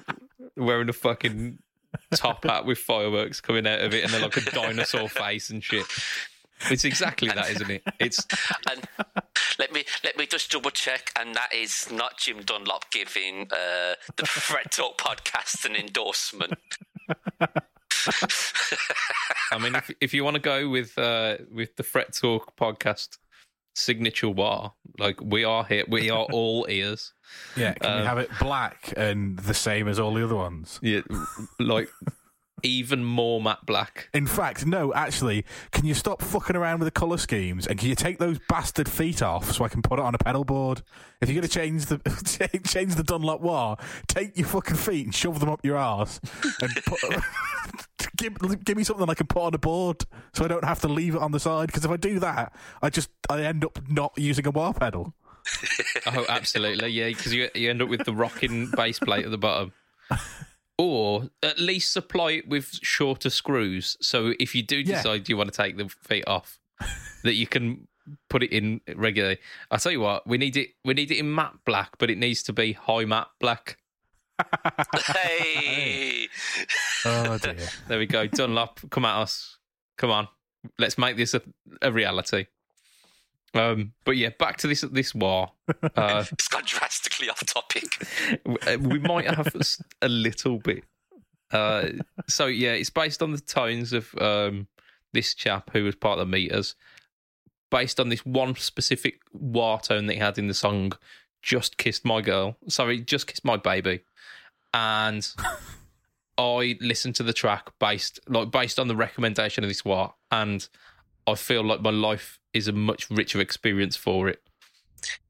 It wearing a fucking top hat with fireworks coming out of it and then like a dinosaur face and shit. It's exactly that, isn't it? It's And let me let me just double check, and that is not Jim Dunlop giving uh, the Fret Talk podcast an endorsement. I mean if if you want to go with uh with the Fret Talk podcast signature bar, like we are here we are all ears. Yeah, can Um, we have it black and the same as all the other ones? Yeah like even more matte black. In fact, no, actually, can you stop fucking around with the colour schemes and can you take those bastard feet off so I can put it on a pedal board? If you're going to change the change the Dunlop Wah, take your fucking feet and shove them up your arse and put, give, give me something I can put on a board so I don't have to leave it on the side. Because if I do that, I just I end up not using a wah pedal. Oh, absolutely, yeah, because you you end up with the rocking base plate at the bottom. Or at least supply it with shorter screws, so if you do Yeah. decide you want to take the feet off, that you can put it in regularly. I tell you what, we need it. We need it in matte black, but it needs to be high matte black. Hey, Oh dear. There we go. Dunlop, come at us. Come on, let's make this a, a reality. Um, but yeah, back to this this wah. Uh, it's gone drastically off topic. uh, we might have a little bit. Uh, so yeah, it's based on the tones of um, this chap who was part of the meters, based on this one specific wah tone that he had in the song, "Just Kissed My Girl." Sorry, "Just Kissed My Baby," and I listened to the track based like based on the recommendation of this wah, and I feel like my life is a much richer experience for it.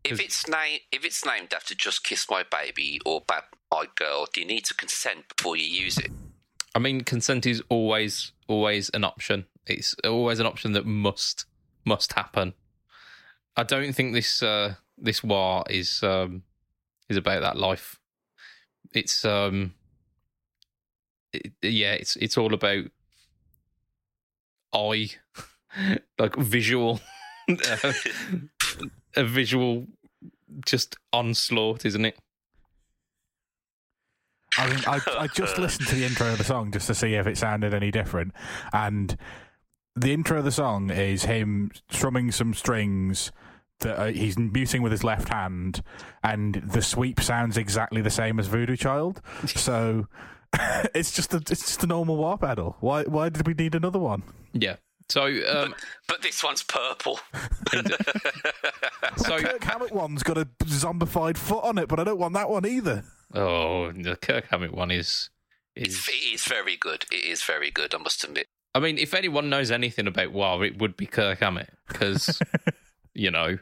If it's name if it's named after "Just Kiss My Baby" or "Bad My Girl," do you need to consent before you use it? I mean, consent is always always an option. It's always an option that must must happen. I don't think this uh, this wah is um, is about that life. It's um, it, yeah, it's it's all about eye, like visual, uh, a visual just onslaught, isn't it? I mean, I, I just listened to the intro of the song just to see if it sounded any different, and the intro of the song is him strumming some strings that uh, he's muting with his left hand, and the sweep sounds exactly the same as Voodoo Child. So it's just a it's just a normal wah pedal. Why why did we need another one? Yeah. So um, But this one's purple. so Kirk Hammett one's got a zombified foot on it, but I don't want that one either. oh, the Kirk Hammett one is is It's, it is very good. It is very good. I must admit. I mean, if anyone knows anything about wah, it would be Kirk Hammett because you know.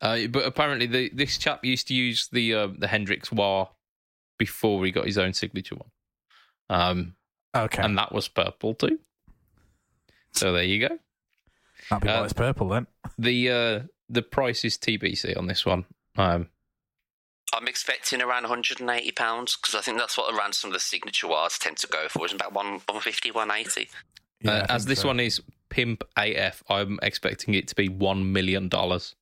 Uh, but apparently, the, this chap used to use the uh, the Hendrix Wah before he got his own signature one, um, Okay, and that was purple too. So there you go. that'd be uh, why it's purple then. The uh, the price is TBC on this one. Um, I'm expecting around 180 pounds because I think that's what around some of the signature wahs tend to go for. It's about one 150, 180. Yeah, uh, as this so. one is Pimp AF, I'm expecting it to be one million dollars.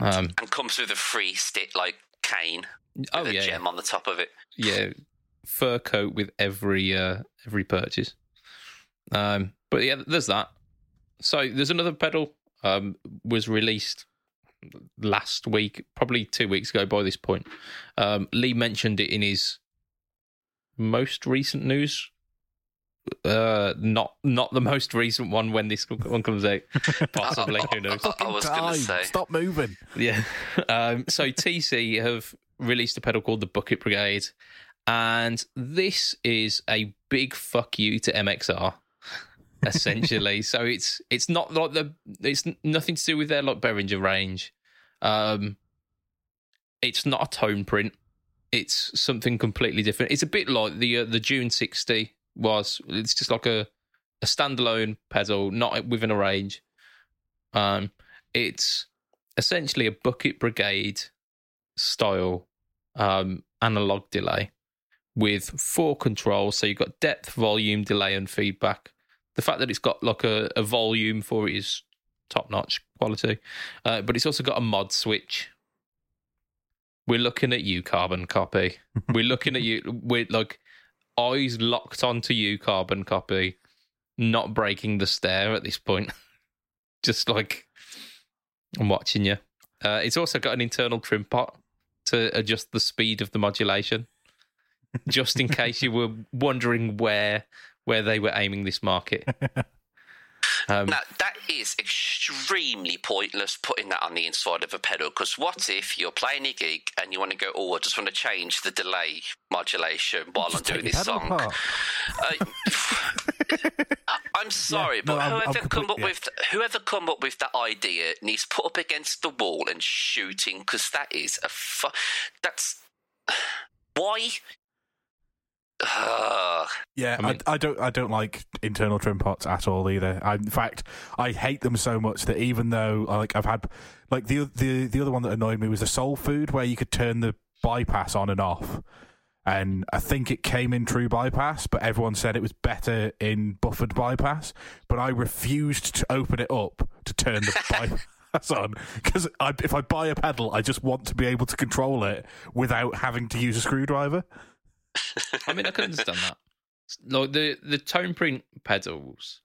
Um, and comes with a free stick like cane oh with a yeah, gem on the top of it. yeah, fur coat with every uh, every purchase. Um, but yeah, there's that. So there's another pedal um, was released last week, probably two weeks ago by this point. Um, Lee mentioned it in his most recent news. Uh, not not the most recent one when this one comes out, possibly. Who knows? I, I was going to say. stop moving. Yeah. Um, so TC have released a pedal called the Bucket Brigade, and this is a big fuck you to MXR. Essentially, so it's it's not like the it's nothing to do with their like Behringer range. Um, it's not a tone print. It's something completely different. It's a bit like the uh, the June sixty was. It's just like a a standalone pedal, not within a range. Um, it's essentially a bucket brigade style um, analog delay with four controls. So you've got depth, volume, delay, and feedback. The fact that it's got like a, a volume for it is top notch quality, uh, but it's also got a mod switch. We're looking at you, carbon copy. We're looking at you. We're like eyes locked onto you, carbon copy, not breaking the stare at this point. Just like I'm watching you. Uh, it's also got an internal trim pot to adjust the speed of the modulation, just in case you were wondering where where they were aiming this market. Um, Now, that is extremely pointless putting that on the inside of a pedal because what if you're playing a gig and you want to go, oh, I just want to change the delay modulation while I'm doing this song? Uh, I'm sorry, no, but I'm- I'm whoever come up yeah. with whoever come up with that idea needs put up against the wall and shooting because that is a fu- that's why. Ugh. Yeah, I I, mean- I, don't. I don't like internal trim pots at all either. I, in fact, I hate them so much that even though like I've had like the the the other one that annoyed me was the Soul Food where you could turn the bypass on and off, and I think it came in true bypass, but everyone said it was better in buffered bypass. But I refused to open it up to turn the bypass on because if I buy a pedal, I just want to be able to control it without having to use a screwdriver. I mean, I can understand that. Like the the tone print pedals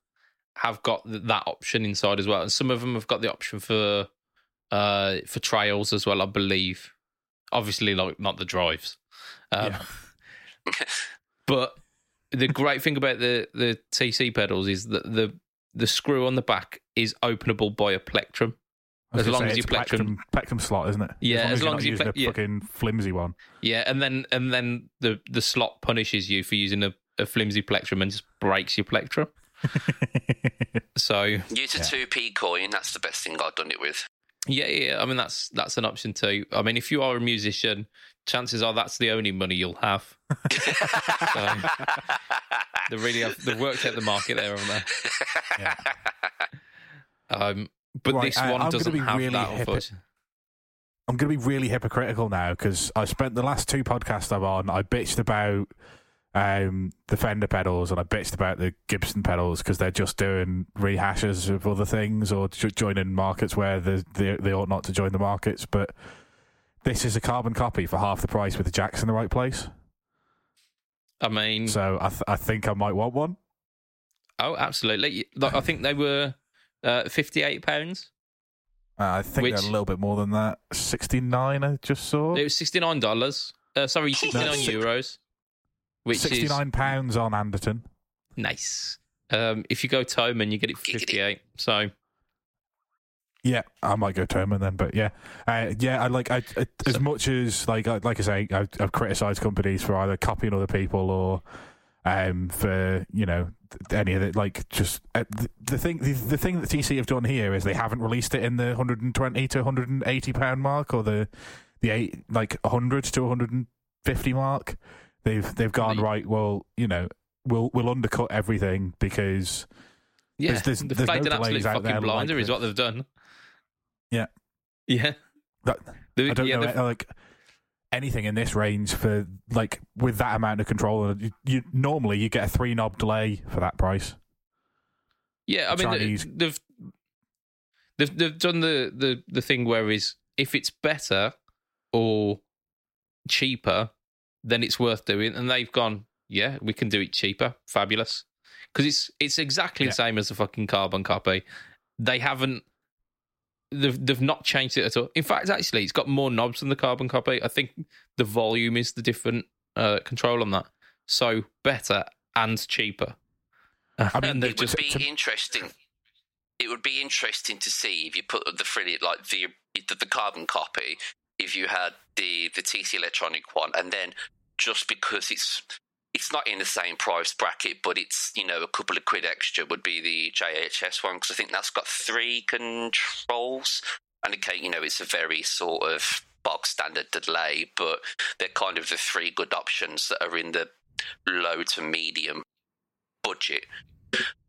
have got that option inside as well, and some of them have got the option for uh for trails as well. I believe, obviously, like not the drives. Um, Yeah. but the great thing about the the TC pedals is that the the screw on the back is openable by a plectrum. I was As long say, as you it's a plectrum- plectrum, plectrum slot, isn't it? Yeah, as long you're long not as you using ple- a yeah. fucking flimsy one. Yeah, and then and then the the slot punishes you for using a, a flimsy plectrum and just breaks your plectrum. So Use a two p coin. That's the best thing I've done it with. yeah, yeah. I mean that's that's an option too. I mean, if you are a musician, chances are that's the only money you'll have. So they really have they've worked out the market there, haven't they? Yeah. Um, but Right, this one I'm gonna doesn't be have really that. hip- I'm going to be really hypocritical now because I spent the last two podcasts I'm on. I bitched about um, the Fender pedals and I bitched about the Gibson pedals because they're just doing rehashes of other things or jo- joining markets where they, they they ought not to join the markets. But this is a carbon copy for half the price with the jacks in the right place. I mean, So I th- I think I might want one. oh, absolutely. I think they were uh, fifty-eight pounds. Uh, I think Which- they're a little bit more than that. Sixty nine. I just saw. It was sixty-nine dollars. Uh, sorry, sixty-nine six- euros, which Sixty is nine pounds on Anderton. nice. Um, if you go Thomann, you get it for fifty-eight. So Yeah, I might go Thomann then, but yeah, uh, yeah. I like I, I as So- much as like I, like I say, I've, I've criticised companies for either copying other people or um for you know th- any of it. Like just uh, the, the thing the, the thing that TC have done here is they haven't released it in the 120 to 180 pound mark or the the eight like 100 to 150 mark. They've they've gone right. Well, you know, we'll we'll undercut everything because yeah, There's- there's- they've there's played no an absolute fucking blinder, like is what they've done. Yeah. yeah. that The- I don't yeah, know they've- like anything in this range for like with that amount of control. You, you normally you get a three knob delay for that price. Yeah, I mean Chinese- they- they've they've they've done the the the thing where is if it's better or cheaper, then it's worth doing, and they've gone, yeah, we can do it cheaper, fabulous, because it's it's exactly Yeah. the same as the fucking carbon copy. They haven't. They've, they've not changed it at all. In fact, actually, it's got more knobs than the carbon copy. I think the volume is the different uh, control on that. So better and cheaper. I mean, and It would just be to- interesting. It would be interesting to see if you put the free like the the, the carbon copy. If you had the the TC electronic one, and then just because it's it's not in the same price bracket, but it's you know a couple of quid extra would be the JHS one because I think that's got three controls, and okay, you know it's a very sort of box standard delay, but they're kind of the three good options that are in the low to medium budget.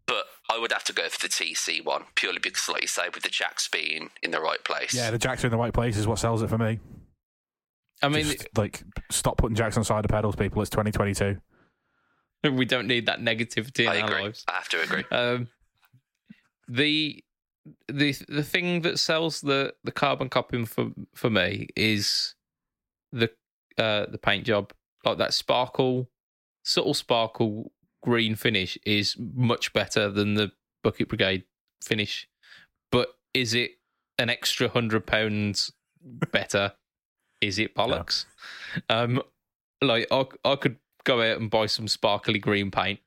But I would have to go for the TC one purely because, like you say, with the jacks being in the right place. Yeah, the jacks are in the right place is what sells it for me. I mean, Just, like stop putting jacks on cider pedals, people. It's 2022. we don't need that negativity in I our agree. lives. I have to agree. Um, the the the thing that sells the the carbon copying for for me is the uh the paint job, like that sparkle, subtle sparkle green finish is much better than the bucket brigade finish. But is it an extra hundred pounds better? Is it bollocks? Um, like I, I could go out and buy some sparkly green paint,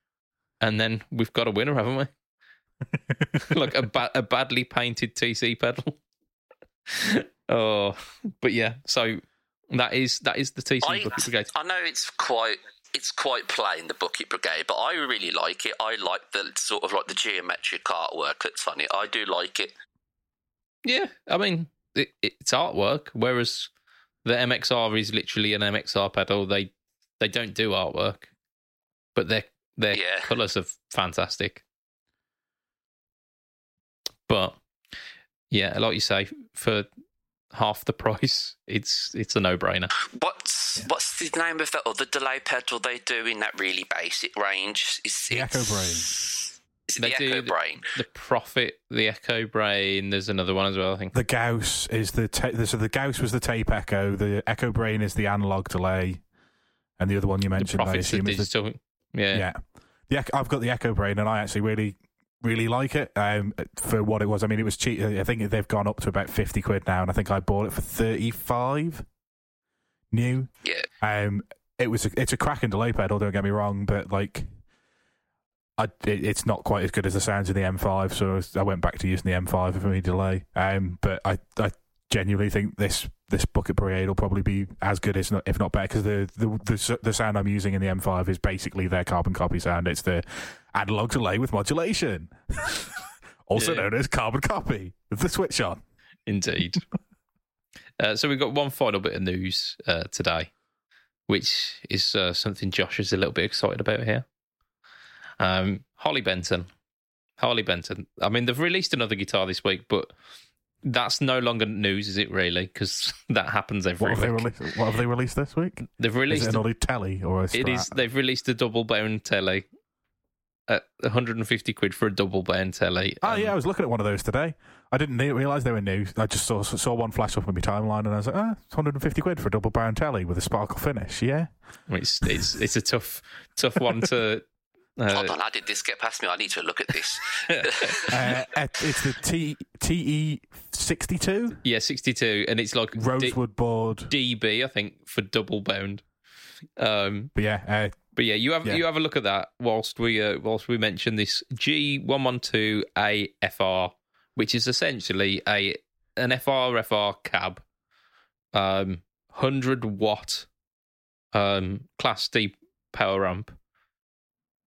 and then we've got a winner, haven't we? like a ba- a badly painted TC pedal. oh, but yeah. So that is that is the TC I, bucket brigade. I know it's quite it's quite plain the bucket brigade, but I really like it. I like the sort of like the geometric artwork that's on it. I do like it. Yeah, I mean it, it's artwork, whereas the MXR is literally an MXR pedal. They they don't do artwork, but their their Yeah. colours are fantastic. But yeah, like you say, for half the price, it's it's a no brainer. What's what's the name of that other delay pedal they do in that really basic range? Is The it's- Echo Brain. Is it They the do Echo the- Brain? The Profit, the Echo Brain. There's another one as well. I think. The Gauss is the ta- so the Gauss was the tape echo. The Echo Brain is the analog delay, and the other one you mentioned, I assume, is the. Yeah. yeah. The I've got the Echo Brain, and I actually really, really like it um, for what it was. I mean, it was cheap. I think they've gone up to about fifty quid now, and I think I bought it for thirty-five new. Yeah. Um, it was a, it's a cracking delay pedal. Don't get me wrong, but like, I, it, it's not quite as good as the sounds in the M5, so I went back to using the M5 for me delay. Um, but I, I genuinely think this this bucket parade will probably be as good as not, if not better because the, the the the sound I'm using in the M5 is basically their carbon copy sound. It's the analog delay with modulation, also Yeah. known as carbon copy with the switch on. Indeed. uh, so we've got one final bit of news uh, today, which is uh, something Josh is a little bit excited about here. Um, Holly Benton. Harley Benton. I mean, they've released another guitar this week, but that's no longer news, is it really? Because that happens every What have they week. released? What have they released this week? They've Is released it a- another telly or a It is. They've released a double bound telly at 150 quid for a double bound telly. Oh Um, yeah, I was looking at one of those today. I didn't realize they were new. I just saw saw one flash up on my timeline, and I was like, "Ah, it's 150 quid for a double bound telly with a sparkle finish." Yeah, It's it's it's a tough tough one to. Hold Uh, on, how did this get past me? I need to look at this. uh, it's the T TE 62 yeah, 62, and it's like D- rosewood board. DB, I think, for double bound. Um, But yeah, uh, but yeah, you have Yeah. you have a look at that whilst we uh, whilst we mention this G112 AFR, which is essentially a an FRFR cab, um, hundred watt, um, Class D power amp,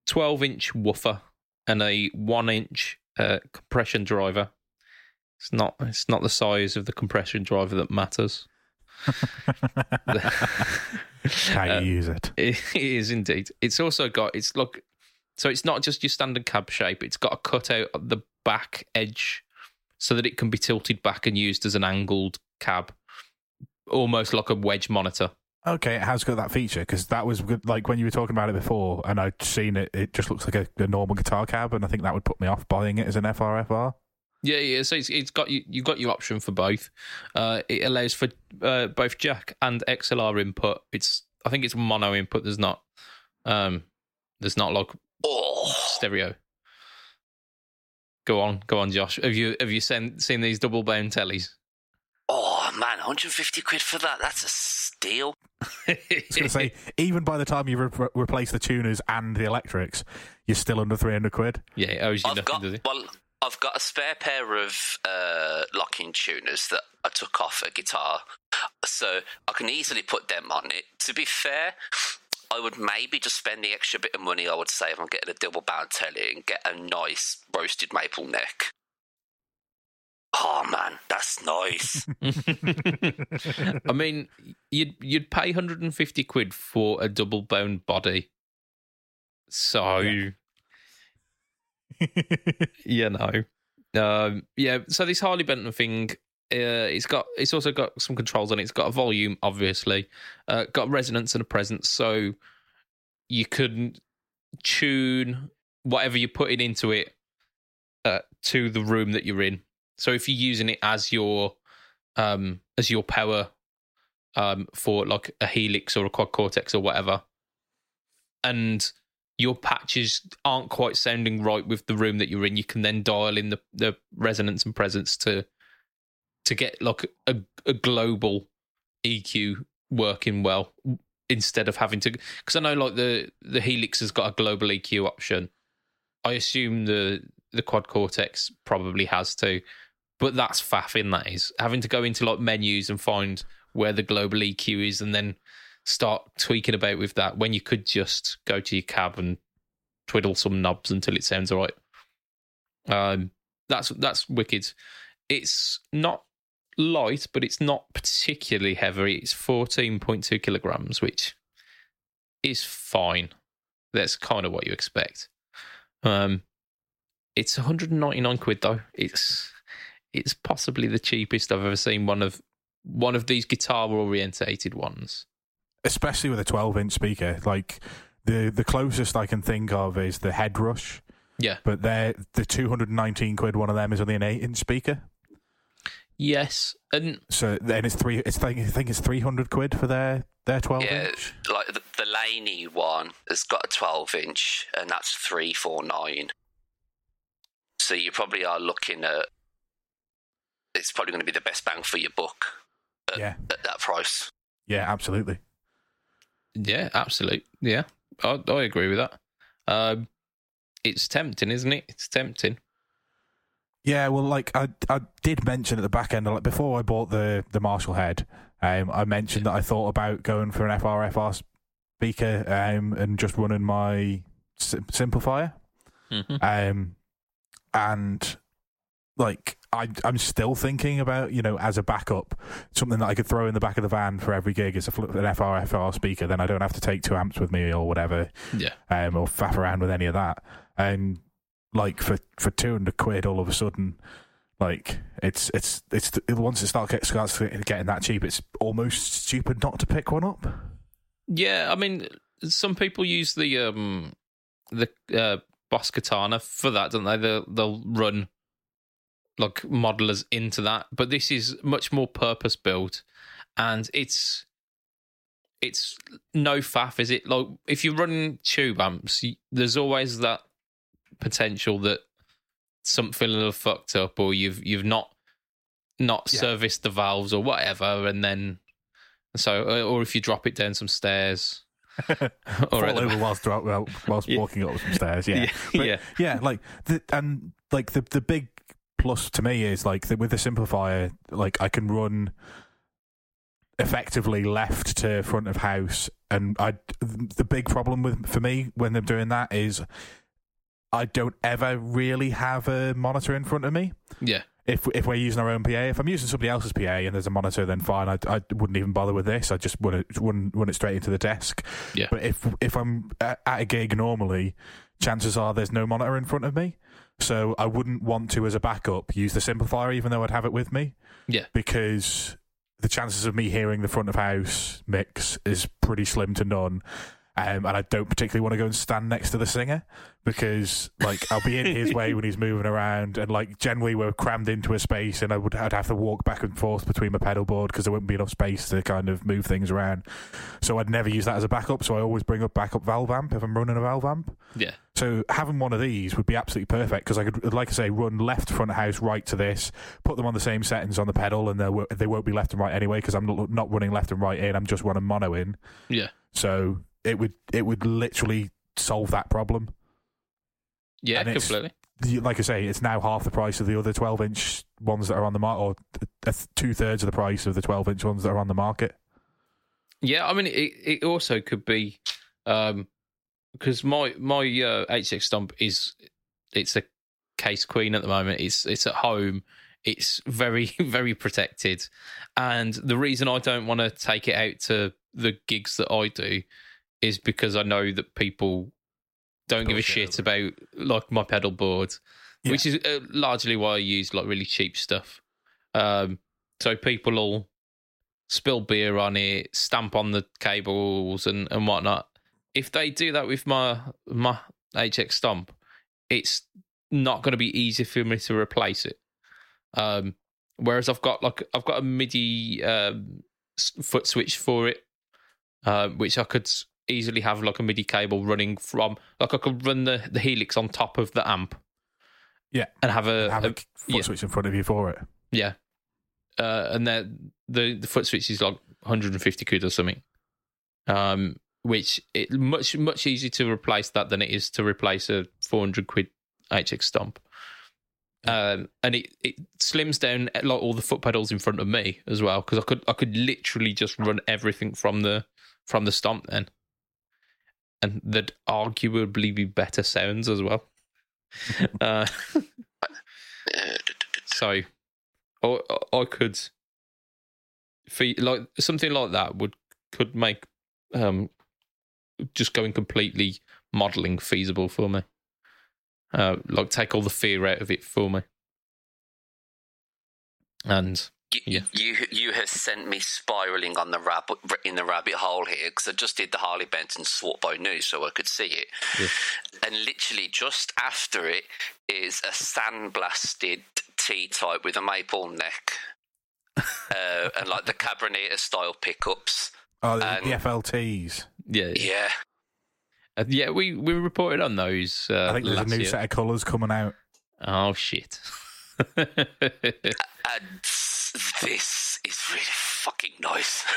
twelve inch woofer, and a one inch uh, compression driver. It's not it's not the size of the compression driver that matters. how Uh, you use it. It is indeed. It's also got it's look so it's not just your standard cab shape, it's got a cutout at the back edge so that it can be tilted back and used as an angled cab. Almost like a wedge monitor. Okay, it has got that feature because that was good, like when you were talking about it before, and I'd seen it. It just looks like a, a normal guitar cab, and I think that would put me off buying it as an FRFR. Yeah, yeah. So it's, it's got you. You've got your option for both. Uh, it allows for uh, both jack and XLR input. It's I think it's mono input. There's not. Um, there's not like Oh, stereo. Go on, go on, Josh. Have you have you seen seen these double bound tellies? Oh man, 150 quid for that? That's a steal. I was going to say, even by the time you re- replace the tuners and the electrics, you're still under 300 quid. yeah, it owes you I've nothing, got does it? well, I've got a spare pair of uh, locking tuners that I took off a guitar, so I can easily put them on it. To be fair, I would maybe just spend the extra bit of money I would save on getting a double bound telly and get a nice roasted maple neck. Oh man, that's nice. I mean, you'd you'd pay 150 quid for a double bound body. So, Yeah. you know, um, yeah. So this Harley Benton thing, uh, it's got it's also got some controls on it. It's got a volume, obviously, uh, got resonance and a presence, so you can tune whatever you're putting into it uh, to the room that you're in. So if you're using it as your um, as your power um, for like a Helix or a Quad Cortex or whatever, and your patches aren't quite sounding right with the room that you're in, you can then dial in the, the resonance and presence to to get like a, a global EQ working well instead of having to because I know like the the Helix has got a global EQ option. I assume the the Quad Cortex probably has too, but that's faffing. That is having to go into like menus and find where the global EQ is, and then start tweaking about with that when you could just go to your cab and twiddle some knobs until it sounds all right. Um, that's that's wicked. It's not light, but it's not particularly heavy. It's fourteen point two kilograms, which is fine. That's kind of what you expect. Um, it's 199 quid though. It's it's possibly the cheapest I've ever seen one of one of these guitar orientated ones. Especially with a 12 inch speaker. Like, the, the closest I can think of is the Head Rush, Yeah. but they're, the 219 quid one of them is only an 8 inch speaker. Yes, and So then it's three. It's I think it's three hundred quid for their their twelve yeah, inch. like the, the Laney one has got a 12 inch, and that's 349. So you probably are looking at. It's probably going to be the best bang for your buck at, Yeah, at that price. yeah, absolutely. yeah, absolutely, yeah, I, I agree with that. Um, it's tempting, isn't it? It's tempting. Yeah, well, like I, I did mention at the back end, like before I bought the the Marshall head, um, I mentioned that I thought about going for an FRFR speaker um, and just running my sim- simplifier, hmm um, and like I, I'm still thinking about you know as a backup something that I could throw in the back of the van for every gig is a, an FRFR speaker. Then I don't have to take two amps with me or whatever Yeah. um, or faff around with any of that. And like for for two hundred quid, all of a sudden, like it's it's it's once it starts get, starts getting that cheap, it's almost stupid not to pick one up. Yeah, I mean, some people use the um the uh, Boss Katana for that, don't they? They'll, they'll run like modelers into that, but this is much more purpose built, and it's it's no faff, is it? Like if you're running tube amps, you, there's always that potential that something will have fucked up, or you've you've not not Yeah. serviced the valves or whatever, and then so uh, or if you drop it down some stairs. or Fall the- over whilst whilst Yeah. walking up some stairs. Yeah, yeah, But- yeah, yeah, like the and like the the big plus to me is like the, with the simplifier, like I can run effectively left to front of house, and I the big problem with for me when I'm doing that is I don't ever really have a monitor in front of me. yeah, If if we're using our own PA, if I'm using somebody else's PA and there's a monitor, then fine. I, I wouldn't even bother with this. I just run it run, run it straight into the desk. Yeah. But if if I'm at a gig normally, chances are there's no monitor in front of me, so I wouldn't want to as a backup use the simplifier, even though I'd have it with me. Yeah. Because the chances of me hearing the front of house mix is pretty slim to none. Um, and I don't particularly want to go and stand next to the singer because, like, I'll be in his way when he's moving around, and like, generally we're crammed into a space, and I would I'd have to walk back and forth between my pedal board because there wouldn't be enough space to kind of move things around. So I'd never use that as a backup. So I always bring up backup valve amp if I'm running a valve amp. yeah, So having one of these would be absolutely perfect because I could, like I say, run left front of house, right to this, put them on the same settings on the pedal, and they wo- they won't be left and right anyway because I'm not, not running left and right in. I'm just running mono in. yeah, So it would it would literally solve that problem. yeah, And completely. Like I say, it's now half the price of the other 12 inch ones that are on the market, or two thirds of the price of the 12 inch ones that are on the market. Yeah, I mean, it, it also could be um because my my uh, HX Stomp is it's a case queen at the moment. It's it's at home. It's very very protected, and the reason I don't want to take it out to the gigs that I do is because I know that people don't give a shit about like my pedal board, Yeah. which is uh, largely why I use like really cheap stuff. Um, so people will spill beer on it, stamp on the cables and, and whatnot. If they do that with my my HX Stomp, it's not going to be easy for me to replace it. Um, whereas I've got like I've got a MIDI um, foot switch for it, uh, which I could easily have like a MIDI cable running from. Like I could run the the Helix on top of the amp. Yeah. and have a, Have a, a foot yeah. switch in front of you for it. yeah, uh, and then the the foot switch is like 150 quid or something. Um, which it much much easier to replace that than it is to replace a 400 quid HX Stomp. Um, and it, it slims down like all the foot pedals in front of me as well because I could I could literally just run everything from the from the stomp then, and there'd arguably be better sounds as well. uh, so, I, I could, fe like something like that would could make um just going completely modeling feasible for me. Uh, like take all the fear out of it for me. And You, Yeah. you you have sent me spiraling on the rabbit in the rabbit hole here because I just did the Harley Benton swap by news so I could see it, Yeah. and literally just after it is a sandblasted T type with a maple neck, uh, and like the Cabronita style pickups. Oh, the, And- the FLTs. yeah, Yeah, Uh, yeah, we we reported on those. Uh, I think there's a new year. set of colours coming out. Oh shit! and this is really fucking nice.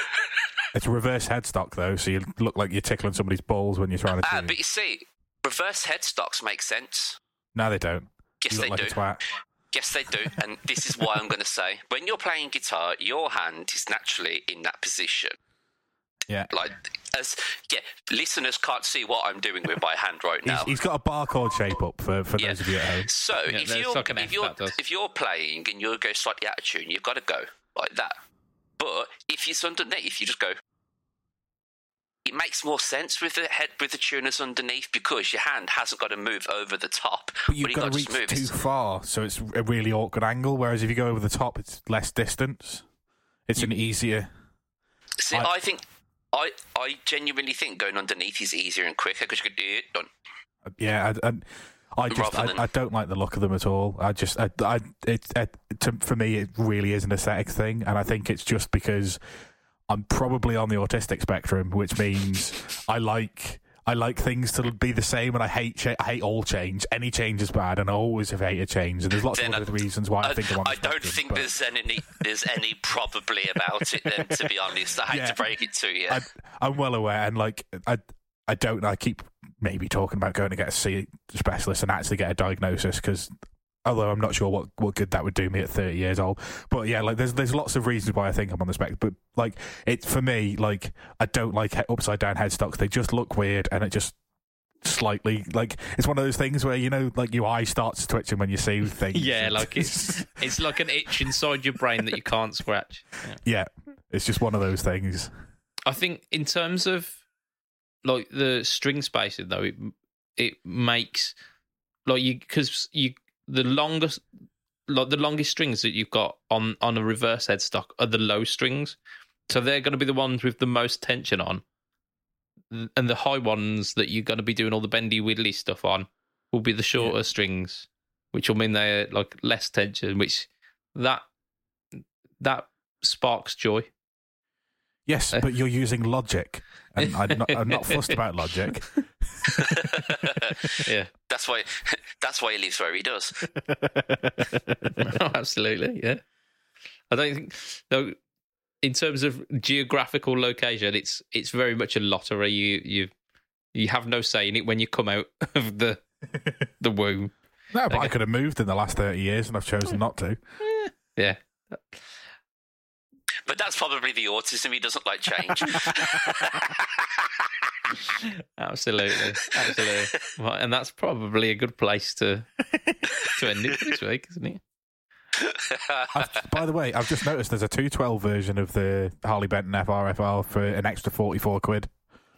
It's reverse headstock though, so you look like you're tickling somebody's balls when you're trying to. Ah, but you see, reverse headstocks make sense. No, they don't. Yes, they like do. a. Yes, they do. And this is why I'm going to say when you're playing guitar, your hand is naturally in that position. Yeah. Like, as yeah, listeners can't see what I'm doing with my hand right He's, now. he's got a barcode shape up for, for Yeah. those of you at home. So Yeah, if you're like an if F you're that does. if you're playing and you go slightly out of tune, you've got to go like that. But if it's underneath, you just go. It makes more sense with the head with the tuners underneath because your hand hasn't got to move over the top. But you've you got to reach just too far, so it's a really awkward angle. Whereas if you go over the top, it's less distance. It's an easier. See, I- I, think I I genuinely think going underneath is easier and quicker because you can do it done. Yeah, and I just Rather than- I, I don't like the look of them at all. I just I, I it, it to, for me it really is an aesthetic thing, and I think it's just because I'm probably on the autistic spectrum, which means I like. I like things to be the same, and I hate cha- I hate all change. Any change is bad, and I always have hated change. And there's lots Then of I- reasons why I, I, think I'm I don't think but- there's any there's any probably about it. Then, to be honest, I hate Yeah. to break it to you. I, I'm well aware, and like I, I don't. I keep maybe talking about going to get a C specialist and actually get a diagnosis because, although I'm not sure what, what good that would do me at 30 years old, but yeah, like there's there's lots of reasons why I think I'm on the spectrum. But like it for me, like I don't like he- upside down headstocks. They just look weird, and it just slightly like it's one of those things where you know like your eye starts twitching when you see things. Yeah, like it's it's like an itch inside your brain that you can't scratch. Yeah. yeah, it's just one of those things. I think in terms of like the string spacing though, it it makes like you because you the longest like the longest strings that you've got on on a reverse headstock are the low strings, so they're going to be the ones with the most tension on, and the high ones that you're going to be doing all the bendy widdly stuff on will be the shorter strings, which will mean they're like less tension, which that that sparks joy. Yes, but you're using logic, and I'm not, I'm not fussed about logic. Yeah. That's why that's why he lives where he does. Oh, absolutely, yeah. I don't think though. In terms of geographical location, it's it's very much a lottery. You you you have no say in it when you come out of the the womb. No, but I could have moved in the last 30 years and I've chosen not to. Yeah, But that's probably the autism. He doesn't like change. absolutely, absolutely. Well, and that's probably a good place to to end it this week, isn't it? I've, by the way, I've just noticed there's a 212 version of the Harley Benton FRFR for an extra 44 quid.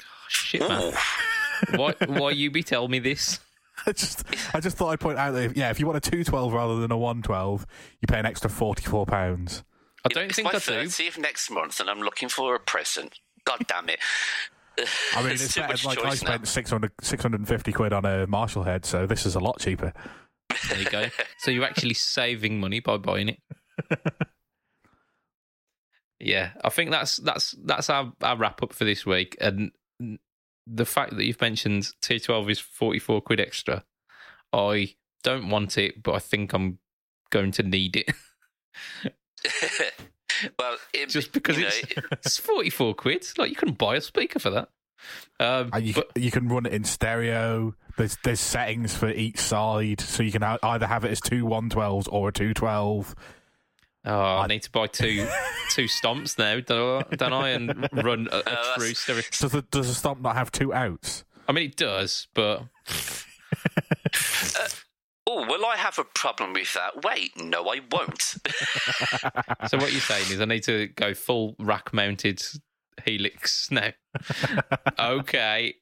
Oh, shit, man. Oh. why why you be telling me this? I just, I just thought I'd point out that, if, yeah, if you want a 212 rather than a 112, you pay an extra 44 pounds. I don't it's think my I do. 30th next month, and I'm looking for a present. God damn it! I mean, There's it's too better. much Like I choice now. spent 600, 650 quid on a Marshall head, so this is a lot cheaper. There you go. So you're actually saving money by buying it. yeah, I think that's that's that's our, our wrap up for this week. And the fact that you've mentioned 212 is 44 quid extra, I don't want it, but I think I'm going to need it well, it, just because you know, it's, it's 44 quid. Like you can buy a speaker for that. Um, And you, but you can run it in stereo. There's there's settings for each side, so you can ha- either have it as two 112s or a 212. oh, I need to buy two two stomps now, don't I, don't I and run a, a that's- true stereo. Does the, does the stomp not have two outs? I mean, it does, but oh, will I have a problem with that? Wait, no, I won't. So what you're saying is I need to go full rack mounted helix now. okay.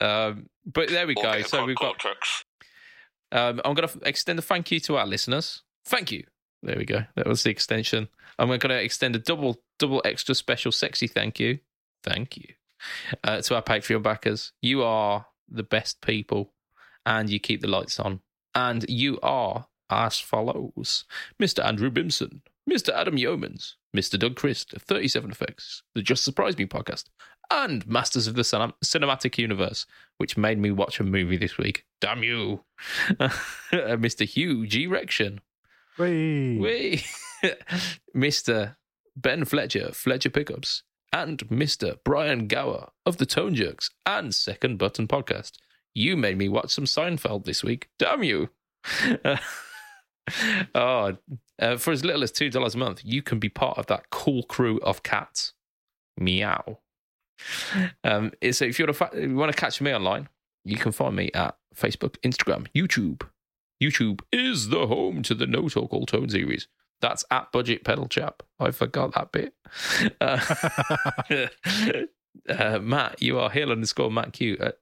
Um, but there we go. So we've got trucks. um, I'm going to extend a thank you to our listeners. Thank you. There we go. That was the extension. I'm going to extend a double double extra special sexy thank you. Thank you. Uh, to our Patreon backers. You are the best people and you keep the lights on. And you are as follows Mr. Andrew Bimson, Mr. Adam Yeomans, Mr. Doug Christ, 37 Effects, the Just Surprise Me podcast, and Masters of the Cin- Cinematic Universe, which made me watch a movie this week. Damn you. Uh, Mr. Hugh G. Rection, Whee! Whee! Mr. Ben Fletcher, Fletcher Pickups, and Mr. Brian Gower of the Tone Jerks and Second Button Podcast. You made me watch some Seinfeld this week. Damn you. oh, uh, for as little as $2 a month, you can be part of that cool crew of cats. Meow. Um, so if, you're a fa- if you want to catch me online, you can find me at Facebook, Instagram, YouTube. YouTube is the home to the No Talk All Tone series. That's at Budget Pedal Chap. I forgot that bit. Uh, uh, Matt, you are Hill underscore Matt Q at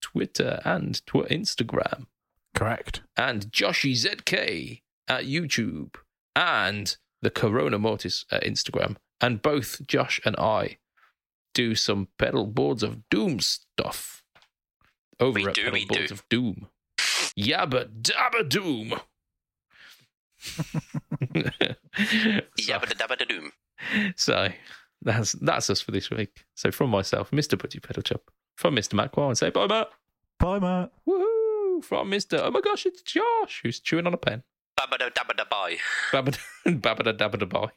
Twitter and tw- Instagram. Correct. And Joshy ZK at YouTube. And the Corona Mortis at Instagram. And both Josh and I do some pedal boards of doom stuff over We at do, pedal we boards do. of doom. Yabba dabba doom. Yabba dabba doom. So that's that's us for this week. So from myself, Mr. Budget Pedal Chap, from Mr. Matt Quar, and say bye, Matt. Bye, Matt. Woohoo! From Mr. Oh my gosh, it's Josh who's chewing on a pen. Dabba da dabba bye. Babada babada dabada bye.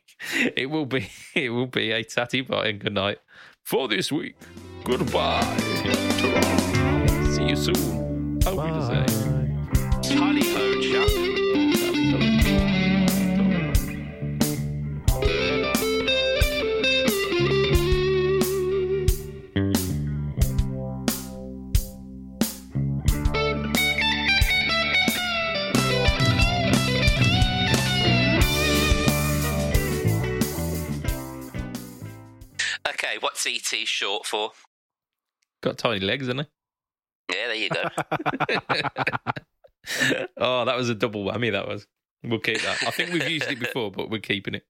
It will be it will be a tatty bye and good night for this week. Goodbye. See you soon. How we to say. Tally what's ET short for? Got tiny legs, hasn't it? Yeah, there you go. oh, that was a double whammy. That was. We'll keep that. I think we've used it before, but we're keeping it.